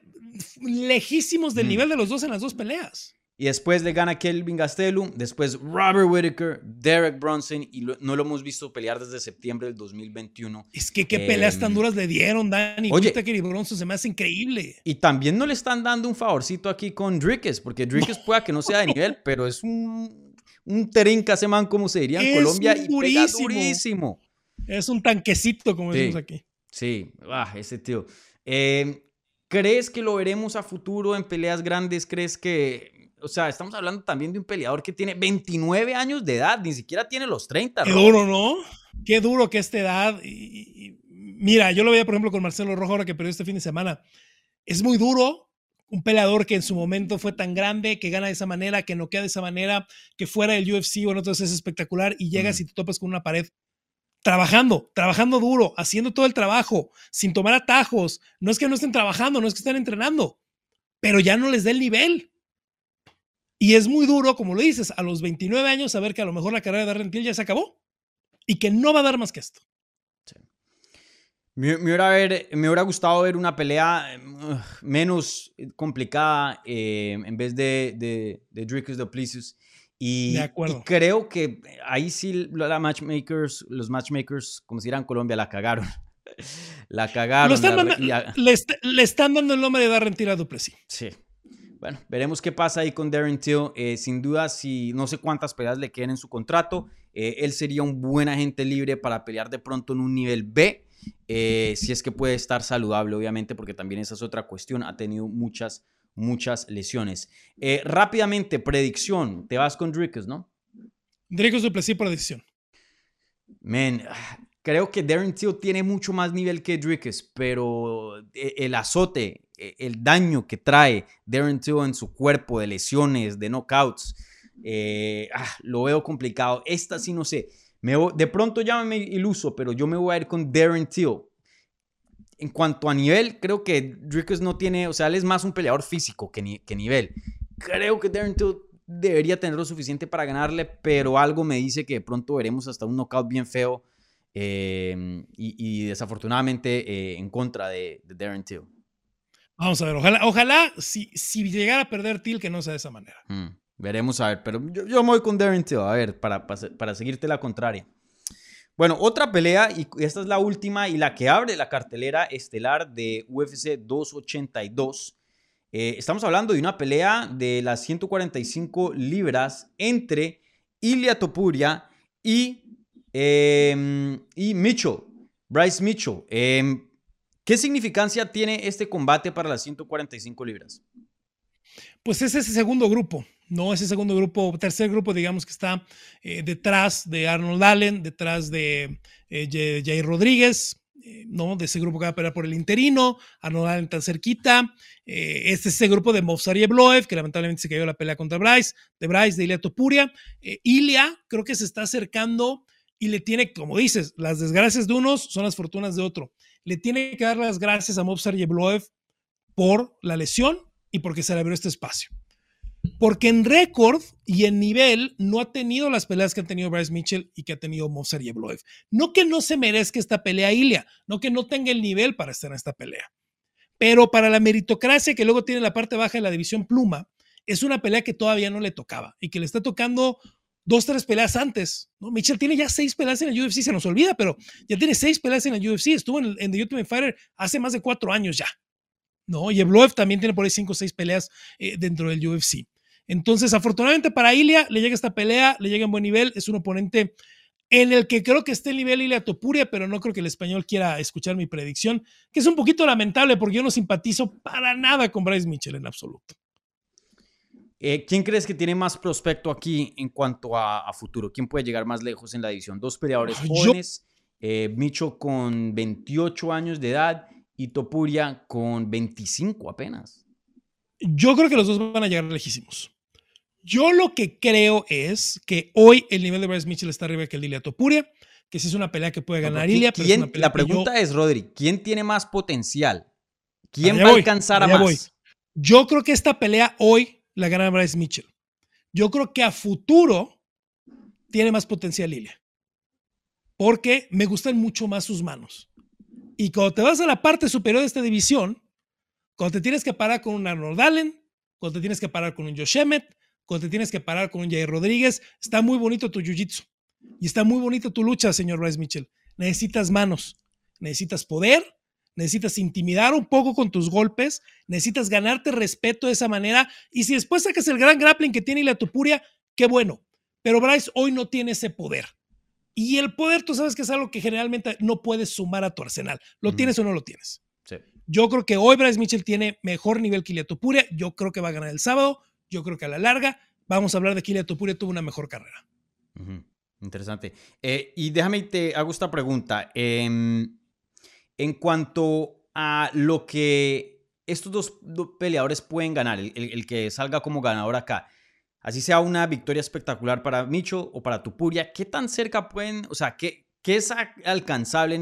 lejísimos del Mm. nivel de los dos en las dos peleas. Y después le gana Kelvin Gastelum, después Robert Whittaker, Derek Bronson y lo- no lo hemos visto pelear desde septiembre del 2021. Es que qué peleas tan Em, duras le dieron, Dani. oye. Whittaker y Bronson se me hace increíble. Y también no le están dando un favorcito aquí con Dricus, porque Dricus pueda que no sea de nivel, pero es un, un terinca ese man, como se diría en Es Colombia, y pega durísimo. durísimo. Es un tanquecito, como Sí. decimos aquí. Sí, ah, ese tío. Eh, ¿Crees que lo veremos a futuro en peleas grandes? ¿Crees que, o sea, estamos hablando también de un peleador que tiene 29 años de edad, ni siquiera tiene los 30. Qué Ro. duro, ¿no? Qué duro que esta edad. y- y- mira, yo lo veía, por ejemplo, con Marcelo Rojo, ahora que perdió este fin de semana. Es muy duro. Un peleador que en su momento fue tan grande, que gana de esa manera, que no queda de esa manera, que fuera del UFC, bueno, entonces es espectacular y llegas Mm. y te topas con una pared. Trabajando, trabajando duro, haciendo todo el trabajo, sin tomar atajos. No es que no estén trabajando, no es que estén entrenando, pero ya no les da el nivel. Y es muy duro, como lo dices, a los 29 años saber que a lo mejor la carrera de Darren Till ya se acabó y que no va a dar más que esto. Me, me hubiera ver- me hubiera gustado ver una pelea ugh, menos complicada eh, en vez de, de, de Dricus Duplessis. Y, De acuerdo. y creo que ahí sí la matchmakers, los matchmakers, como si eran Colombia, la cagaron. (laughs) la cagaron. Están la- le, le están dando el nombre de Darren Till a Duplessis. Sí. Bueno, veremos qué pasa ahí con Darren Till. Eh, sin duda, si no sé cuántas peleas le queden en su contrato, eh, él sería un buen agente libre para pelear de pronto en un nivel B. eh, si es que puede estar saludable, obviamente, porque también esa es otra cuestión. Ha tenido muchas, muchas lesiones. Rápidamente, predicción. Te vas con Dricus, ¿no? Dricus Duplessis por decisión. Men, creo que Darren Till tiene mucho más nivel que Dricus, pero el azote, el daño que trae Darren Till en su cuerpo de lesiones, de knockouts, eh, ah, lo veo complicado. Esta sí no sé. Me de pronto llámame iluso, pero yo me voy a ir con Darren Till. En cuanto a nivel, creo que Dricus no tiene, o sea, él es más un peleador físico que, que nivel. Creo que Darren Till debería tener lo suficiente para ganarle, pero algo me dice que de pronto veremos hasta un knockout bien feo eh, y, y desafortunadamente eh, en contra de, de Darren Till. Vamos a ver, ojalá, ojalá si, si llegara a perder Till, que no sea de esa manera. Mm, veremos a ver, pero yo, yo me voy con Darren Till, a ver, para, para, para seguirte la contraria. Bueno, otra pelea, y esta es la última y la que abre la cartelera estelar de UFC 282. Eh, estamos hablando de una pelea de las 145 libras entre Ilia Topuria y, eh, y Mitchell, Bryce Mitchell. Eh, ¿Qué significancia tiene este combate para las 145 libras? Pues es ese segundo grupo, ¿no? Ese segundo grupo, tercer grupo, digamos, que está eh, detrás de Arnold Allen, detrás de eh, Jair Rodríguez, eh, ¿no? De ese grupo que va a pelear por el interino, Arnold Allen tan cerquita. Eh, este es ese grupo de Movsar Yevloev, que lamentablemente se cayó la pelea contra Bryce, de Bryce, de Ilia Topuria. Eh, Ilia creo que se está acercando y le tiene, como dices, las desgracias de unos son las fortunas de otro. Le tiene que dar las gracias a Movsar Yevloev por la lesión y porque se le abrió este espacio. Porque en récord y en nivel no ha tenido las peleas que ha tenido Bryce Mitchell y que ha tenido Movsar Yevloev. No que no se merezca esta pelea Ilia, no que no tenga el nivel para estar en esta pelea. Pero para la meritocracia que luego tiene la parte baja de la división pluma, es una pelea que todavía no le tocaba y que le está tocando dos, tres peleas antes. ¿no? Mitchell tiene ya seis peleas en el UFC, se nos olvida, pero ya tiene seis peleas en el UFC. Estuvo en, el- en The Ultimate Fighter hace más de cuatro años ya. ¿no? Y Evloev también tiene por ahí cinco o seis peleas eh, dentro del UFC. Entonces, afortunadamente para Ilia, le llega esta pelea, le llega en buen nivel, es un oponente en el que creo que está el nivel Ilia Topuria, pero no creo que el español quiera escuchar mi predicción, que es un poquito lamentable porque yo no simpatizo para nada con Bryce Mitchell en absoluto. Eh, ¿Quién crees que tiene más prospecto aquí en cuanto a, a futuro? ¿Quién puede llegar más lejos en la división? Dos peleadores jóvenes, eh, Micho con 28 años de edad y Topuria con 25 apenas. Yo creo que los dos van a llegar lejísimos. Yo lo que creo es que hoy el nivel de Bryce Mitchell está arriba que el de Ilia Topuria, que sí es una pelea que puede ganar ¿Quién- Ilia. pero es quién- una pelea la yo- pregunta es, Rodri, ¿quién tiene más potencial? ¿Quién Allá va a alcanzar a más? voy. Yo creo que esta pelea hoy la gana Bryce Mitchell. Yo creo que a futuro tiene más potencial Ilia. Porque me gustan mucho más sus manos. Y cuando te vas a la parte superior de esta división, cuando te tienes que parar con un Arnold Allen, cuando te tienes que parar con un Josh Emmett, cuando te tienes que parar con un Jair Rodríguez, está muy bonito tu jiu-jitsu. Y está muy bonito tu lucha, señor Bryce Mitchell. Necesitas manos, necesitas poder, necesitas intimidar un poco con tus golpes, necesitas ganarte respeto de esa manera. Y si después sacas el gran grappling que tiene la Tupuria, qué bueno. Pero Bryce hoy no tiene ese poder. Y el poder, tú sabes que es algo que generalmente no puedes sumar a tu arsenal. ¿Lo tienes o no lo tienes? Sí. Yo creo que hoy Bryce Mitchell tiene mejor nivel que Ilia Topuria. Yo creo que va a ganar el sábado. Yo creo que a la larga vamos a hablar de que Ilia Topuria tuvo una mejor carrera. Interesante. Eh, y déjame, te hago esta pregunta. Em, en cuanto a lo que estos dos, peleadores pueden ganar, el, que salga como ganador acá, así sea una victoria espectacular para Micho o para Tupuria, ¿qué tan cerca pueden, o sea, qué, qué es alcanzable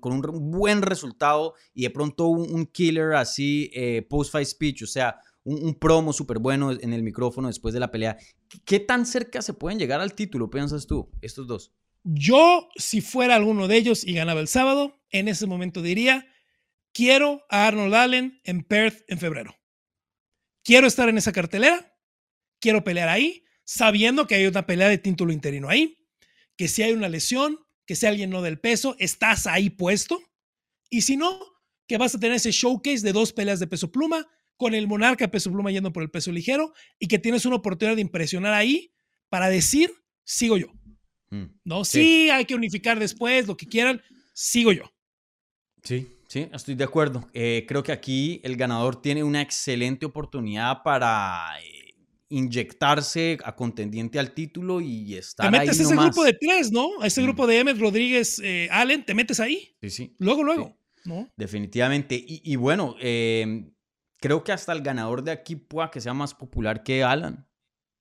con un buen resultado y de pronto un, killer así eh, post-fight speech, o sea, un, promo súper bueno en el micrófono después de la pelea? ¿Qué tan cerca se pueden llegar al título, piensas tú, estos dos? Yo, si fuera alguno de ellos y ganaba el sábado, en ese momento diría, quiero a Arnold Allen en Perth en febrero. Quiero estar en esa cartelera, quiero pelear ahí, sabiendo que hay una pelea de título interino ahí, que si hay una lesión, que si alguien no del peso, estás ahí puesto. Y si no, que vas a tener ese showcase de dos peleas de peso pluma, con el monarca de peso pluma yendo por el peso ligero, y que tienes una oportunidad de impresionar ahí para decir, sigo yo. Mm. No, Sí. sí. hay que unificar después, lo que quieran, sigo yo. Sí, sí, estoy de acuerdo. Eh, creo que aquí el ganador tiene una excelente oportunidad para eh, inyectarse a contendiente al título y estar Te ahí metes a ese nomás. grupo de tres, ¿no? A ese Mm. grupo de Emmett Rodríguez eh, Allen, te metes ahí, Sí, sí, luego, luego, ¿no? definitivamente. Y, y bueno, eh, creo que hasta el ganador de aquí pueda que sea más popular que Alan,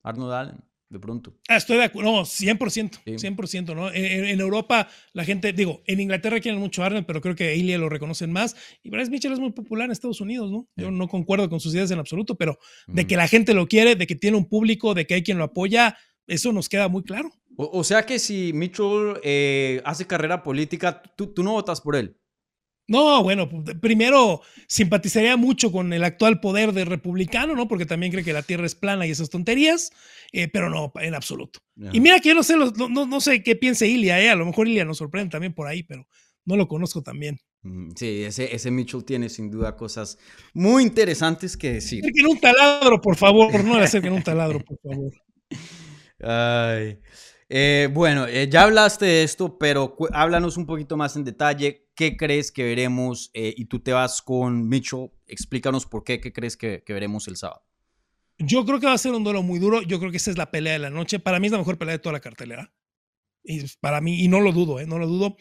Arnold Allen, de pronto. Ah, estoy de acuerdo, no, 100%, Sí. 100%, ¿no? En, en- en Europa la gente, digo, en Inglaterra quieren mucho Arnold, pero creo que a Ilya lo reconocen más. Y Bryce Mitchell es muy popular en Estados Unidos, ¿no? Yo no concuerdo con sus ideas en absoluto, pero de que la gente lo quiere, de que tiene un público, de que hay quien lo apoya, eso nos queda muy claro. O, o sea que si Mitchell eh, hace carrera política, tú, tú no votas por él. No, bueno, pues, primero simpatizaría mucho con el actual poder de republicano, ¿no? Porque también cree que la tierra es plana y esas tonterías, eh, pero no, en absoluto. Y mira que yo no sé, no, no- no sé qué piense Ilia, ¿eh? A lo mejor Ilia nos sorprende también por ahí, pero no lo conozco también. Mm, Sí, ese, ese Mitchell tiene sin duda cosas muy interesantes que decir. Acerquen un taladro, por favor. No le acerquen un taladro, por favor. (laughs) Ay. Eh, bueno, eh, ya hablaste de esto, pero háblanos un poquito más en detalle. ¿Qué crees que veremos? Eh, y tú te vas con Mitchell. Explícanos por qué, qué crees que, veremos el sábado. Yo creo que va a ser un duelo muy duro. Yo creo que esa es la pelea de la noche. Para mí es la mejor pelea de toda la cartelera. Y para mí, y no lo dudo, ¿eh? No lo dudo.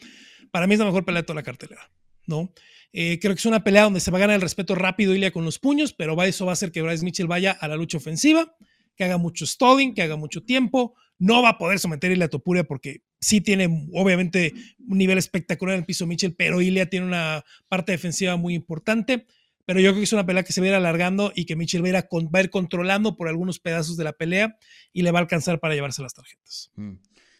Para mí es la mejor pelea de toda la cartelera, ¿no? Eh, creo que es una pelea donde se va a ganar el respeto rápido Ilia con los puños, pero eso va a hacer que Bryce Mitchell vaya a la lucha ofensiva, que haga mucho stalling, que haga mucho tiempo. No va a poder someter a Ilia Topuria porque sí tiene, obviamente, un nivel espectacular en el piso Mitchell, pero Ilia tiene una parte defensiva muy importante. Pero yo creo que es una pelea que se va a ir alargando y que Mitchell va a ir, va a ir controlando por algunos pedazos de la pelea y le va a alcanzar para llevarse las tarjetas. Mm.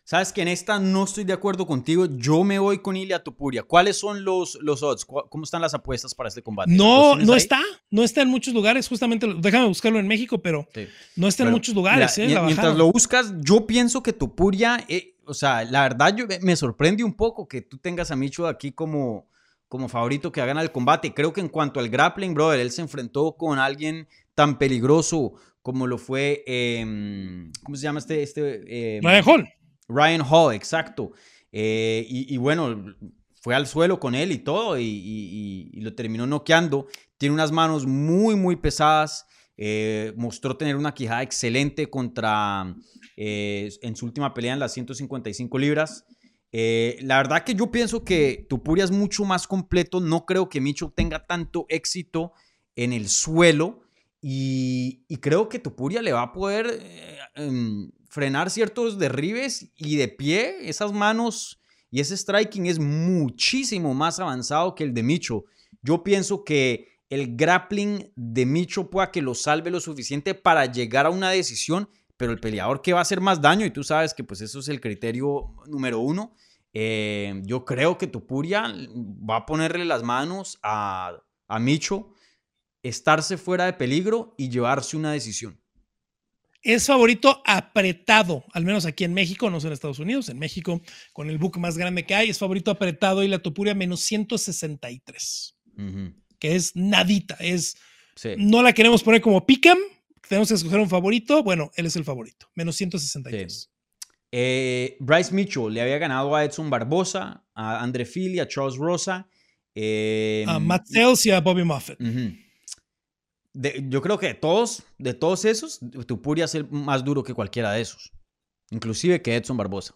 Sabes que en esta no estoy de acuerdo contigo. Yo me voy con Ilia Topuria. ¿Cuáles son los, los odds? ¿Cu- ¿Cómo están las apuestas para este combate? ¿Los No, no ahí? está, no está en muchos lugares, justamente, déjame buscarlo en México, pero Sí. no está en muchos lugares, mira, ¿eh? La mientras lo buscas, yo pienso que Topuria, eh, o sea, la verdad yo, me sorprende un poco que tú tengas a Micho aquí como, como favorito que gana el combate. Creo que en cuanto al grappling, brother, él se enfrentó con alguien tan peligroso como lo fue, em, ¿cómo se llama este? este em, Ryan Hall. Ryan Hall, exacto. Eh, y, y bueno, fue al suelo con él y todo y, y- y- lo terminó noqueando. Tiene unas manos muy, muy pesadas. Eh, mostró tener una quijada excelente contra, eh, en su última pelea en las 155 libras. Eh, la verdad que yo pienso que Tupuria es mucho más completo. No creo que Micho tenga tanto éxito en el suelo. Y, y creo que Tupuria le va a poder eh, em, frenar ciertos derribes y de pie, esas manos y ese striking es muchísimo más avanzado que el de Micho. Yo pienso que el grappling de Micho pueda que lo salve lo suficiente para llegar a una decisión, pero el peleador que va a hacer más daño, y tú sabes que pues eso es el criterio número uno, eh, yo creo que Tupuria va a ponerle las manos a, a Micho, estarse fuera de peligro y llevarse una decisión. Es favorito apretado, al menos aquí en México, no sé en Estados Unidos, en México, con el book más grande que hay, es favorito apretado y la Topuria menos 163, que es nadita, es... No la queremos poner como pick'em, tenemos que escoger un favorito, bueno, él es el favorito, menos 163. Eh, Bryce Mitchell le había ganado a Edson Barbosa, a André Philly, a Charles Rosa. Eh, a Matt Sales y a Bobby Muffet yo creo que de todos, de todos esos, Tupuria es el más duro que cualquiera de esos. Inclusive que Edson Barbosa.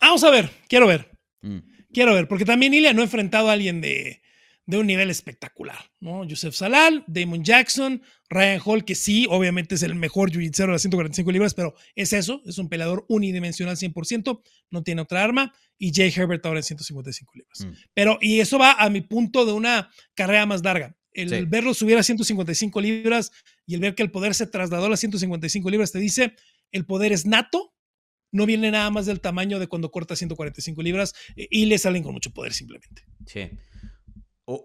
Vamos a ver, quiero ver. Mm. Quiero ver, porque también Ilya no ha enfrentado a alguien de, un nivel espectacular, ¿no? Joseph Salal, Damon Jackson, Ryan Hall, que sí, obviamente es el mejor jiu de las 145 libras, pero es eso, es un peleador unidimensional 100%, no tiene otra arma, y Jay Herbert ahora en 155 libras. Mm. Pero, y eso va a mi punto de una carrera más larga. El verlo subir a 155 libras y el ver que el poder se trasladó a las 155 libras te dice, el poder es nato, no viene nada más del tamaño de cuando corta 145 libras eh, y le salen con mucho poder simplemente. Sí.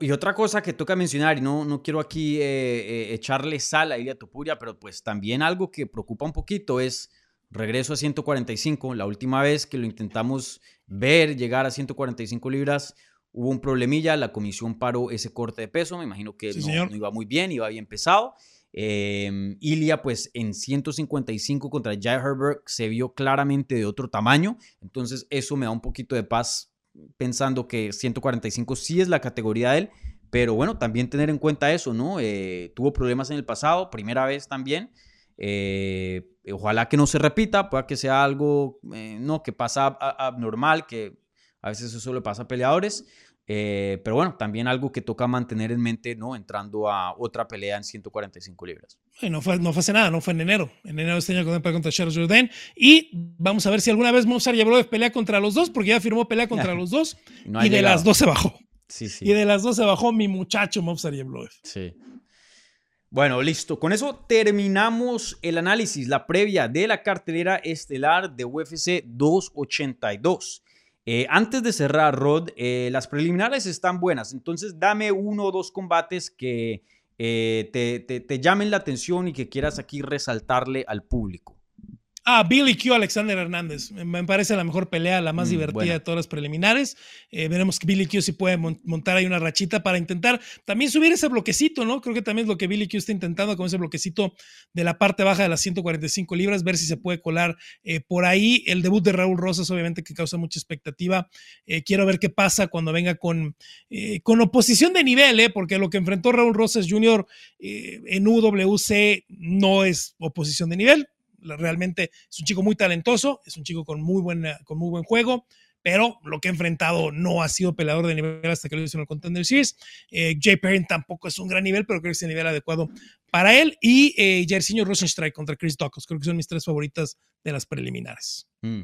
y otra cosa que toca mencionar, y no, no quiero aquí eh, eh, echarle sal a Ilia Topuria, pero pues también algo que preocupa un poquito es regreso a 145. La última vez que lo intentamos ver llegar a 145 libras hubo un problemilla, la comisión paró ese corte de peso, me imagino que no, iba muy bien, iba bien pesado. Eh, Ilia, pues en 155 contra Jai Herbert se vio claramente de otro tamaño, entonces eso me da un poquito de paz pensando que 145 sí es la categoría de él, pero bueno, también tener en cuenta eso, ¿no? Eh, tuvo problemas en el pasado, primera vez también. Eh, ojalá que no se repita, pueda que sea algo, eh, no, que pasa abnormal, que a veces eso le pasa a peleadores. Eh, pero bueno, también algo que toca mantener en mente, ¿no? Entrando a otra pelea en 145 libras. no, fue, no fue hace nada, no fue en enero. En enero este año contra Charles Jourdain. Y vamos a ver si alguna vez Mozart de pelea contra los dos, porque ya firmó pelea contra (laughs) los dos. y de las dos se bajó. Sí, sí. Y de las dos se bajó mi muchacho Movsar Yevloev. Sí. Bueno, listo. Con eso terminamos el análisis, la previa de la cartelera estelar de UFC 282. Eh, antes de cerrar, Rod, eh, las preliminares están buenas, entonces dame uno o dos combates que eh, te, llamen la atención y que quieras aquí resaltarle al público. Ah, Billy Q, Alexander Hernández. Me parece la mejor pelea, la más mm, divertida de todas las preliminares. Eh, veremos que Billy Q si puede montar ahí una rachita para intentar también subir ese bloquecito, ¿no? Creo que también es lo que Billy Q está intentando con ese bloquecito de la parte baja de las 145 libras, ver si se puede colar eh, por ahí. El debut de Raúl Rosas, obviamente, que causa mucha expectativa. Eh, quiero ver qué pasa cuando venga con, con oposición de nivel, ¿eh? Porque lo que enfrentó Raúl Rosas Jr. en UWC no es oposición de nivel realmente es un chico muy talentoso, es un chico con muy, buena, con muy buen juego, pero lo que ha enfrentado no ha sido peleador de nivel hasta que lo hizo en el Contender Series. Eh, Jay Perrin tampoco es un gran nivel, pero creo que es el nivel adecuado para él. Y eh, Jairzinho Rosenstrike contra Chris Dawkins, creo que son mis tres favoritas de las preliminares. Mm.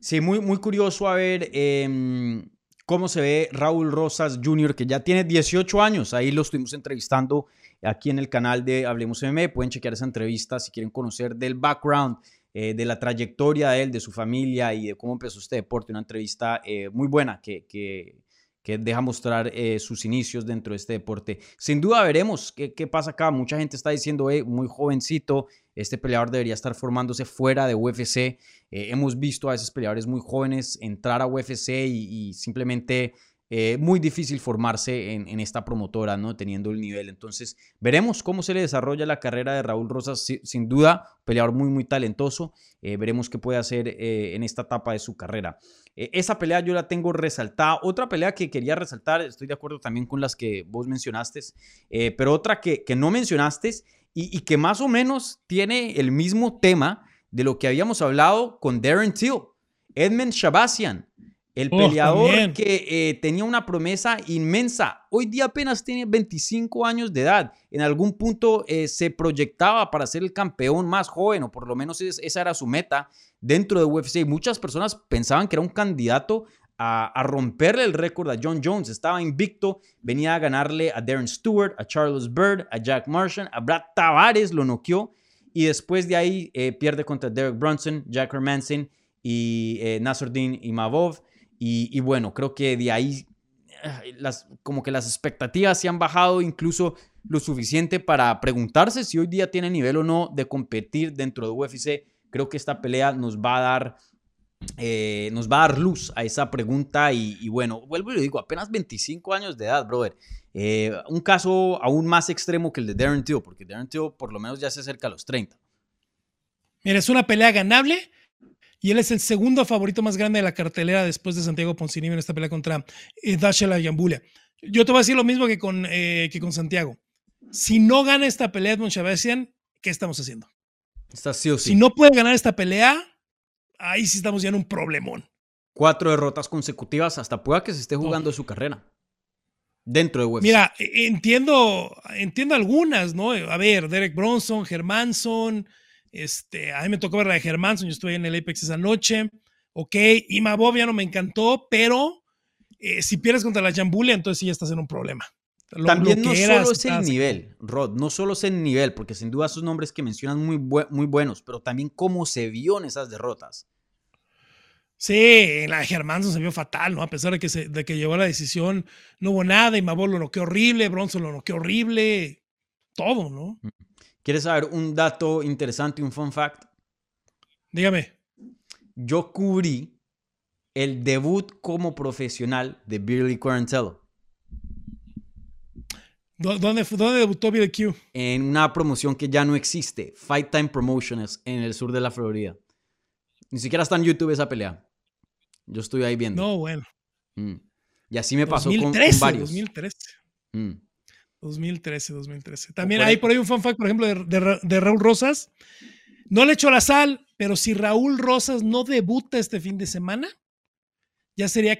Sí, muy, muy curioso a ver em, cómo se ve Raúl Rosas Jr., que ya tiene 18 años. Ahí lo estuvimos entrevistando aquí en el canal de Hablemos MM. Pueden chequear esa entrevista si quieren conocer del background, eh, de la trayectoria de él, de su familia y de cómo empezó este deporte. Una entrevista eh, muy buena que, que, deja mostrar eh, sus inicios dentro de este deporte. Sin duda veremos qué, qué pasa acá. Mucha gente está diciendo, muy jovencito, este peleador debería estar formándose fuera de UFC. hemos visto a esos peleadores muy jóvenes entrar a UFC y simplemente eh, muy difícil formarse en, esta promotora, ¿no? Teniendo el nivel. Entonces, veremos cómo se le desarrolla la carrera de Raúl Rosas. sin duda, peleador muy, muy talentoso. Eh, veremos qué puede hacer eh, en esta etapa de su carrera. esa pelea yo la tengo resaltada. Otra pelea que quería resaltar, estoy de acuerdo también con las que vos mencionaste, pero otra que, no mencionaste y, que más o menos tiene el mismo tema de lo que habíamos hablado con Darren Till, Edmund Shabasian. El peleador que eh, tenía una promesa inmensa. Hoy día apenas tiene 25 años de edad. En algún punto eh, se proyectaba para ser el campeón más joven, o por lo menos esa era su meta dentro de UFC. Muchas personas pensaban que era un candidato a, a romperle el récord a John Jones. Estaba invicto, venía a ganarle a Darren Stewart, a Charles Bird, a Jack Martian, a Brad Tavares, lo noqueó. Y después de ahí eh, pierde contra Derek Brunson, Jack Hermanson y Nasruddin Imavov. Y, y bueno, creo que de ahí eh, las, como que las expectativas se han bajado incluso lo suficiente para preguntarse si hoy día tiene nivel o no de competir dentro de UFC. Creo que esta pelea nos va a dar, eh, nos va a dar luz a esa pregunta y, y bueno, vuelvo y le digo, apenas 25 años de edad, brother. Eh, un caso aún más extremo que el de Darren Till, porque Darren Till por lo menos ya se acerca a los 30. Mira, es una pelea ganable y él es el segundo favorito más grande de la cartelera después de Santiago Poncinibio en esta pelea contra eh, Ayambulia. Yo te voy a decir lo mismo que con, eh, que con Santiago. Si no gana esta pelea Edmond Chavesian, ¿qué estamos haciendo? Está sí o sí. Si no puede ganar esta pelea, ahí sí estamos ya en un problemón. Cuatro derrotas consecutivas, hasta pueda que se esté jugando su carrera. Dentro de UFC. Mira, e- entiendo, entiendo algunas, ¿no? A ver, Derek Bronson, Germanson, este, a mí me tocó ver la de Germanson, yo estuve en el Apex esa noche, ok, Imabov ya no me encantó, pero eh, si pierdes contra la Jambulia, entonces sí ya estás en un problema. Lo- También lo no eras, solo es el nivel, Rod, no solo es el nivel, porque sin duda esos nombres que mencionan muy, muy buenos, pero también cómo se vio en esas derrotas. Sí, en la de Germanson se vio fatal, ¿no? A pesar de que, se, de que llevó la decisión, no hubo nada, Imabov lo noqueó horrible, Bronson lo noqueó horrible, todo, ¿no? ¿Quieres saber un dato interesante, un fun fact? Dígame. Yo cubrí el debut como profesional de Billy Quarantello ¿Dó- ¿Dónde, debutó Billy Q? en una promoción que ya no existe, Fight Time Promotions, en el sur de la Florida. Ni siquiera está en YouTube esa pelea. Yo estoy ahí viendo. No, bueno. Mm. Y así me pasó con- con, 2013, varios. 2013. Mm. 2013, 2013. También hay por ahí un fun fact, por ejemplo, de, de Ra- de Raúl Rosas. No le echó la sal, pero si Raúl Rosas no debuta este fin de semana, ya sería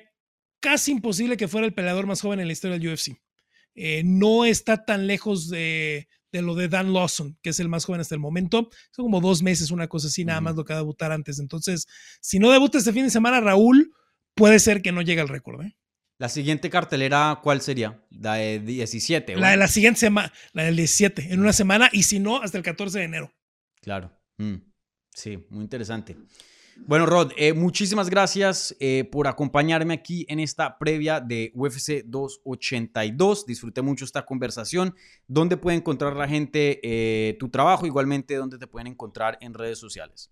casi imposible que fuera el peleador más joven en la historia del UFC. Eh, no está tan lejos de, de lo de Dan Lawson, que es el más joven hasta el momento. Son como dos meses, una cosa así, nada más lo que va a debutar antes. Entonces, si no debuta este fin de semana, Raúl, puede ser que no llegue al récord. ¿eh? La siguiente cartelera, ¿cuál sería? La de 17. La de la siguiente semana, la del 17, en una semana, y si no, hasta el 14 de enero. Claro. Mm. Sí, muy interesante. Bueno, Rod, eh, muchísimas gracias eh, por acompañarme aquí en esta previa de UFC 282. Disfruté mucho esta conversación. ¿Dónde puede encontrar la gente eh, tu trabajo? Igualmente, ¿dónde te pueden encontrar en redes sociales?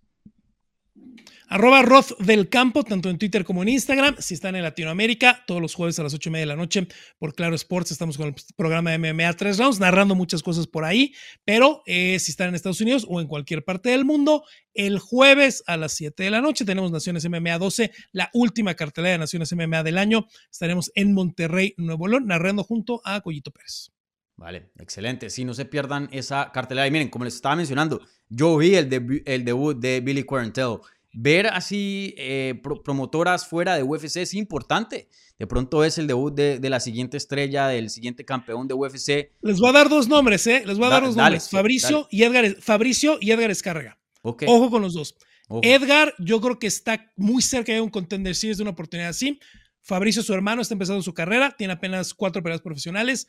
Arroba Roth del Campo, tanto en Twitter como en Instagram. Si están en Latinoamérica, todos los jueves a las 8 y media de la noche por Claro Sports, estamos con el programa MMA 3 Rounds, narrando muchas cosas por ahí. Pero eh, si están en Estados Unidos o en cualquier parte del mundo, el jueves a las 7 de la noche tenemos Naciones MMA 12, la última cartelera de Naciones MMA del año. Estaremos en Monterrey, Nuevo León, narrando junto a Collito Pérez. Vale, excelente. Sí, no se pierdan esa cartelera. Y miren, como les estaba mencionando, yo vi el, debu- el debut de Billy Quarantello. Ver así eh, pro- promotoras fuera de UFC es importante. De pronto es el debut de, de la siguiente estrella, del siguiente campeón de UFC. Les voy a dar dos nombres, ¿eh? Les voy a Da- dar dos dale, nombres. sí, Fabricio, dale. y Edgar, Fabricio y Edgar Escárraga. Ok. Ojo con los dos. ojo. Edgar, yo creo que está muy cerca de un contender series de una oportunidad así. Fabricio, su hermano, está empezando su carrera, tiene apenas cuatro peleas profesionales.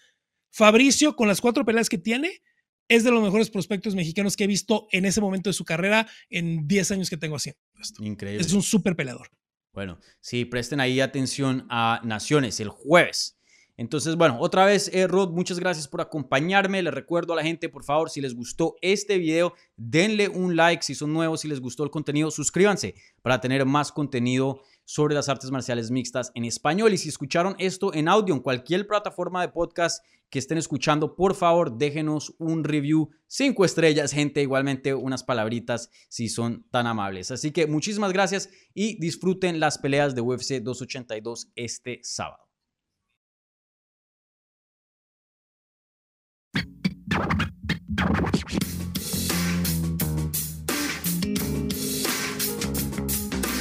Fabricio, con las cuatro peleas que tiene, es de los mejores prospectos mexicanos que he visto en ese momento de su carrera en 10 años que tengo haciendo esto. Increíble. Es un súper peleador. Bueno, sí, presten ahí atención a Naciones el jueves. Entonces, bueno, otra vez, eh, Rod, muchas gracias por acompañarme. Les recuerdo a la gente, por favor, si les gustó este video, denle un like. Si son nuevos, si les gustó el contenido, suscríbanse para tener más contenido sobre las artes marciales mixtas en español. Y si escucharon esto en audio, en cualquier plataforma de podcast que estén escuchando, por favor, déjenos un review. Cinco estrellas, gente. Igualmente, unas palabritas si son tan amables. Así que muchísimas gracias y disfruten las peleas de UFC 282 este sábado.